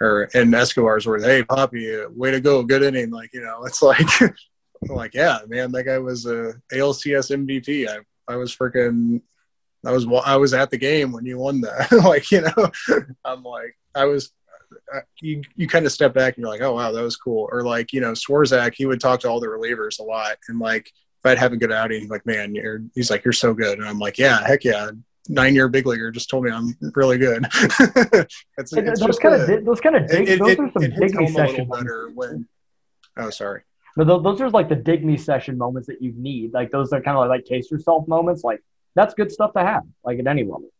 or in Escobar's words, hey Poppy, way to go, good inning. Like you know, it's like, like yeah, man, that guy was a ALCS MVP. I I was freaking. I was I was at the game when you won that. like you know, I'm like I was you you kind of step back and you're like, oh wow, that was cool. Or like you know, Swarzak, he would talk to all the relievers a lot, and like if I'd have a good outing, he's like, man, you're he's like, you're so good, and I'm like, yeah, heck yeah. Nine year big leaguer just told me I'm really good. it's, it's those kind of those kind of it, those it, are some dig me session when. Oh, sorry. But those are like the dig me session moments that you need. Like those are kind of like case yourself moments. Like that's good stuff to have, like at any level.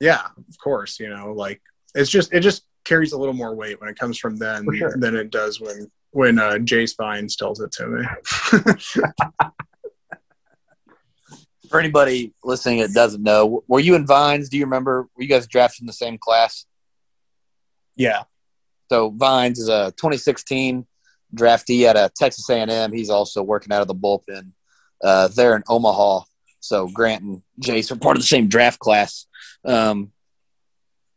Yeah, of course. You know, like it's just it just carries a little more weight when it comes from them sure. than it does when when uh, Jace Vines tells it to me. For anybody listening that doesn't know, were you in Vines? Do you remember? Were you guys drafted in the same class? Yeah. So Vines is a 2016 draftee at a Texas A&M. He's also working out of the bullpen uh, there in Omaha. So Grant and Jace are part of the same draft class. Um,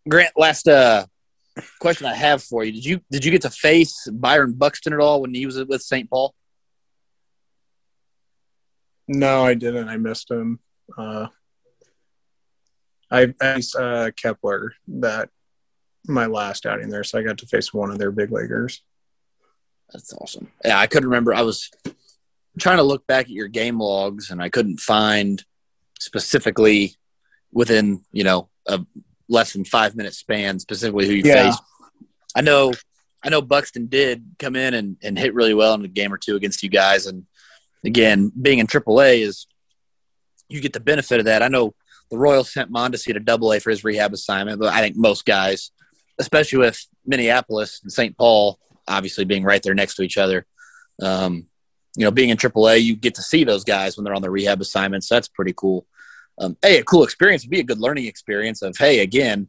Grant, last uh, question I have for you: Did you did you get to face Byron Buxton at all when he was with St. Paul? No, I didn't. I missed him. Uh, I faced uh, Kepler that my last outing there, so I got to face one of their big leaguers. That's awesome. Yeah, I couldn't remember. I was trying to look back at your game logs, and I couldn't find specifically within you know a less than five minute span, specifically who you yeah. faced. I know, I know Buxton did come in and, and hit really well in a game or two against you guys. And again, being in AAA is you get the benefit of that. I know the Royals sent Mondesi to Double A for his rehab assignment, but I think most guys, especially with Minneapolis and St. Paul, obviously being right there next to each other, um, you know, being in AAA, you get to see those guys when they're on the rehab assignments. So that's pretty cool. um, a a cool experience would be a good learning experience of hey again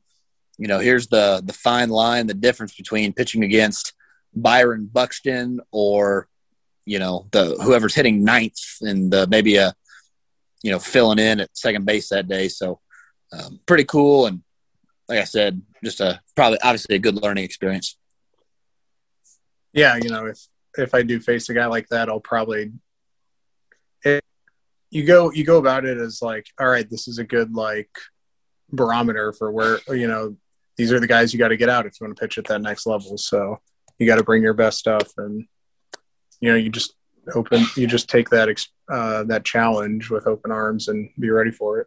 you know here's the the fine line the difference between pitching against byron buxton or you know the whoever's hitting ninth and the, maybe a you know filling in at second base that day so um, pretty cool and like i said just a probably obviously a good learning experience yeah you know if if i do face a guy like that i'll probably it, you go you go about it as like all right this is a good like barometer for where you know these are the guys you got to get out if you want to pitch at that next level. So you got to bring your best stuff and you know you just open you just take that uh, that challenge with open arms and be ready for it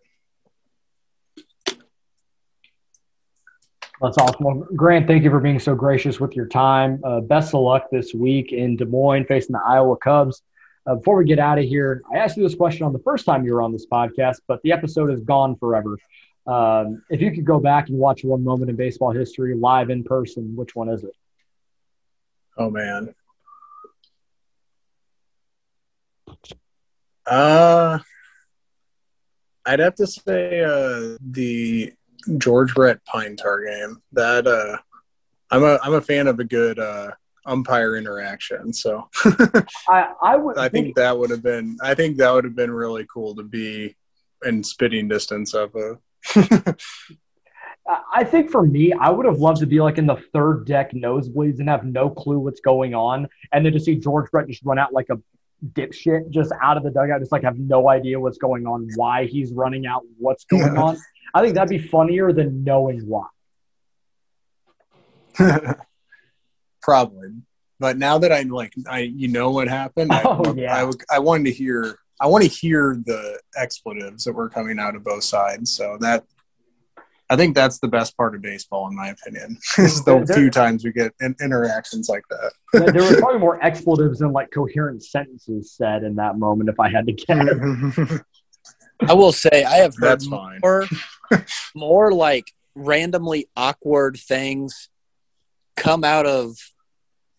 That's awesome. Well, Grant, thank you for being so gracious with your time. Uh, best of luck this week in Des Moines facing the Iowa Cubs. Uh, before we get out of here, I asked you this question on the first time you were on this podcast, but the episode is gone forever. Um, if you could go back and watch one moment in baseball history live in person, which one is it? Oh man. Uh I'd have to say uh the George Brett Pine Tar game. That uh I'm a I'm a fan of a good uh umpire interaction. So I, I would I think, think that would have been I think that would have been really cool to be in spitting distance of a I think for me, I would have loved to be like in the third deck nosebleeds and have no clue what's going on, and then to see George Brett just run out like a dipshit just out of the dugout, just like have no idea what's going on, why he's running out, what's going on. I think that'd be funnier than knowing why. Probably, but now that I'm like, I you know what happened. I, oh, yeah. I, I wanted to hear. I want to hear the expletives that were coming out of both sides. So that I think that's the best part of baseball, in my opinion, is the there, few times we get in, interactions like that. there were probably more expletives than like coherent sentences said in that moment, if I had to guess. I will say I have heard that's fine. more, more like randomly awkward things come out of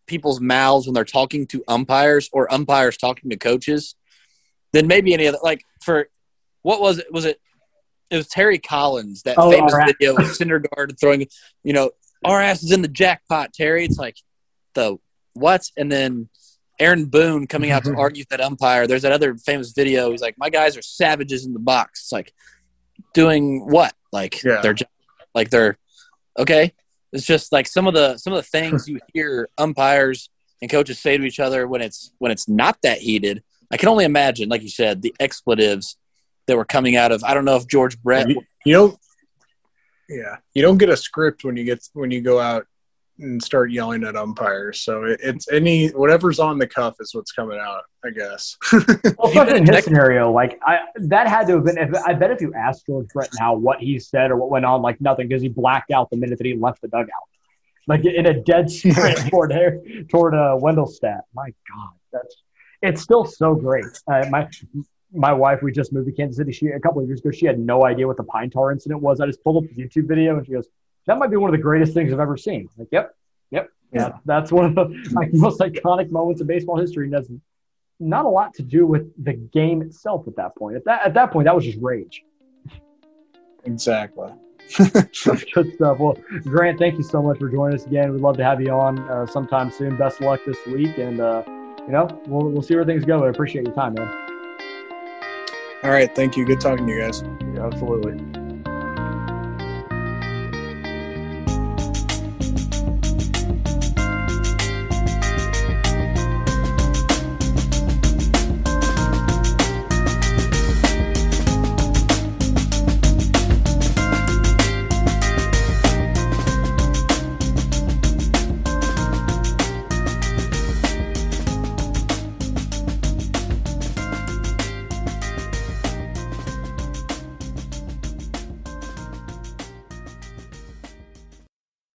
people's mouths when they're talking to umpires or umpires talking to coaches than maybe any other. Like for what was it? Was it it was Terry Collins that oh, famous video of Syndergaard throwing, you know, our ass is in the jackpot, Terry. It's like the what? And then Aaron Boone coming out to mm-hmm. argue with that umpire. There's that other famous video. He's like, my guys are savages in the box. It's like doing what? Like yeah. they're just, like they're okay. It's just like some of the some of the things you hear umpires and coaches say to each other when it's when it's not that heated. I can only imagine, like you said, the expletives that were coming out of. I don't know if George Brett. You, you don't. Yeah, you don't get a script when you get when you go out and start yelling at umpires. So it, it's any whatever's on the cuff is what's coming out. I guess. well, especially in his scenario, like I that had to have been. If, I bet if you asked George Brett now what he said or what went on, like nothing, because he blacked out the minute that he left the dugout, like in a dead sprint toward toward uh, Wendelstedt. My God, that's it's still so great. Uh, my my wife, we just moved to Kansas City. She a couple of years ago, she had no idea what the pine tar incident was. I just pulled up the YouTube video and she goes, "That might be one of the greatest things I've ever seen." Like, yep, yep, yeah, that's one of the like, most iconic moments of baseball history. And that's not a lot to do with the game itself at that point. At that at that point, that was just rage. Exactly. Good stuff. Well, Grant, thank you so much for joining us again. We'd love to have you on uh, sometime soon. Best of luck this week, and uh, you know we'll we'll see where things go. I appreciate your time, man. All right. Thank you. Good talking to you guys. Yeah, absolutely.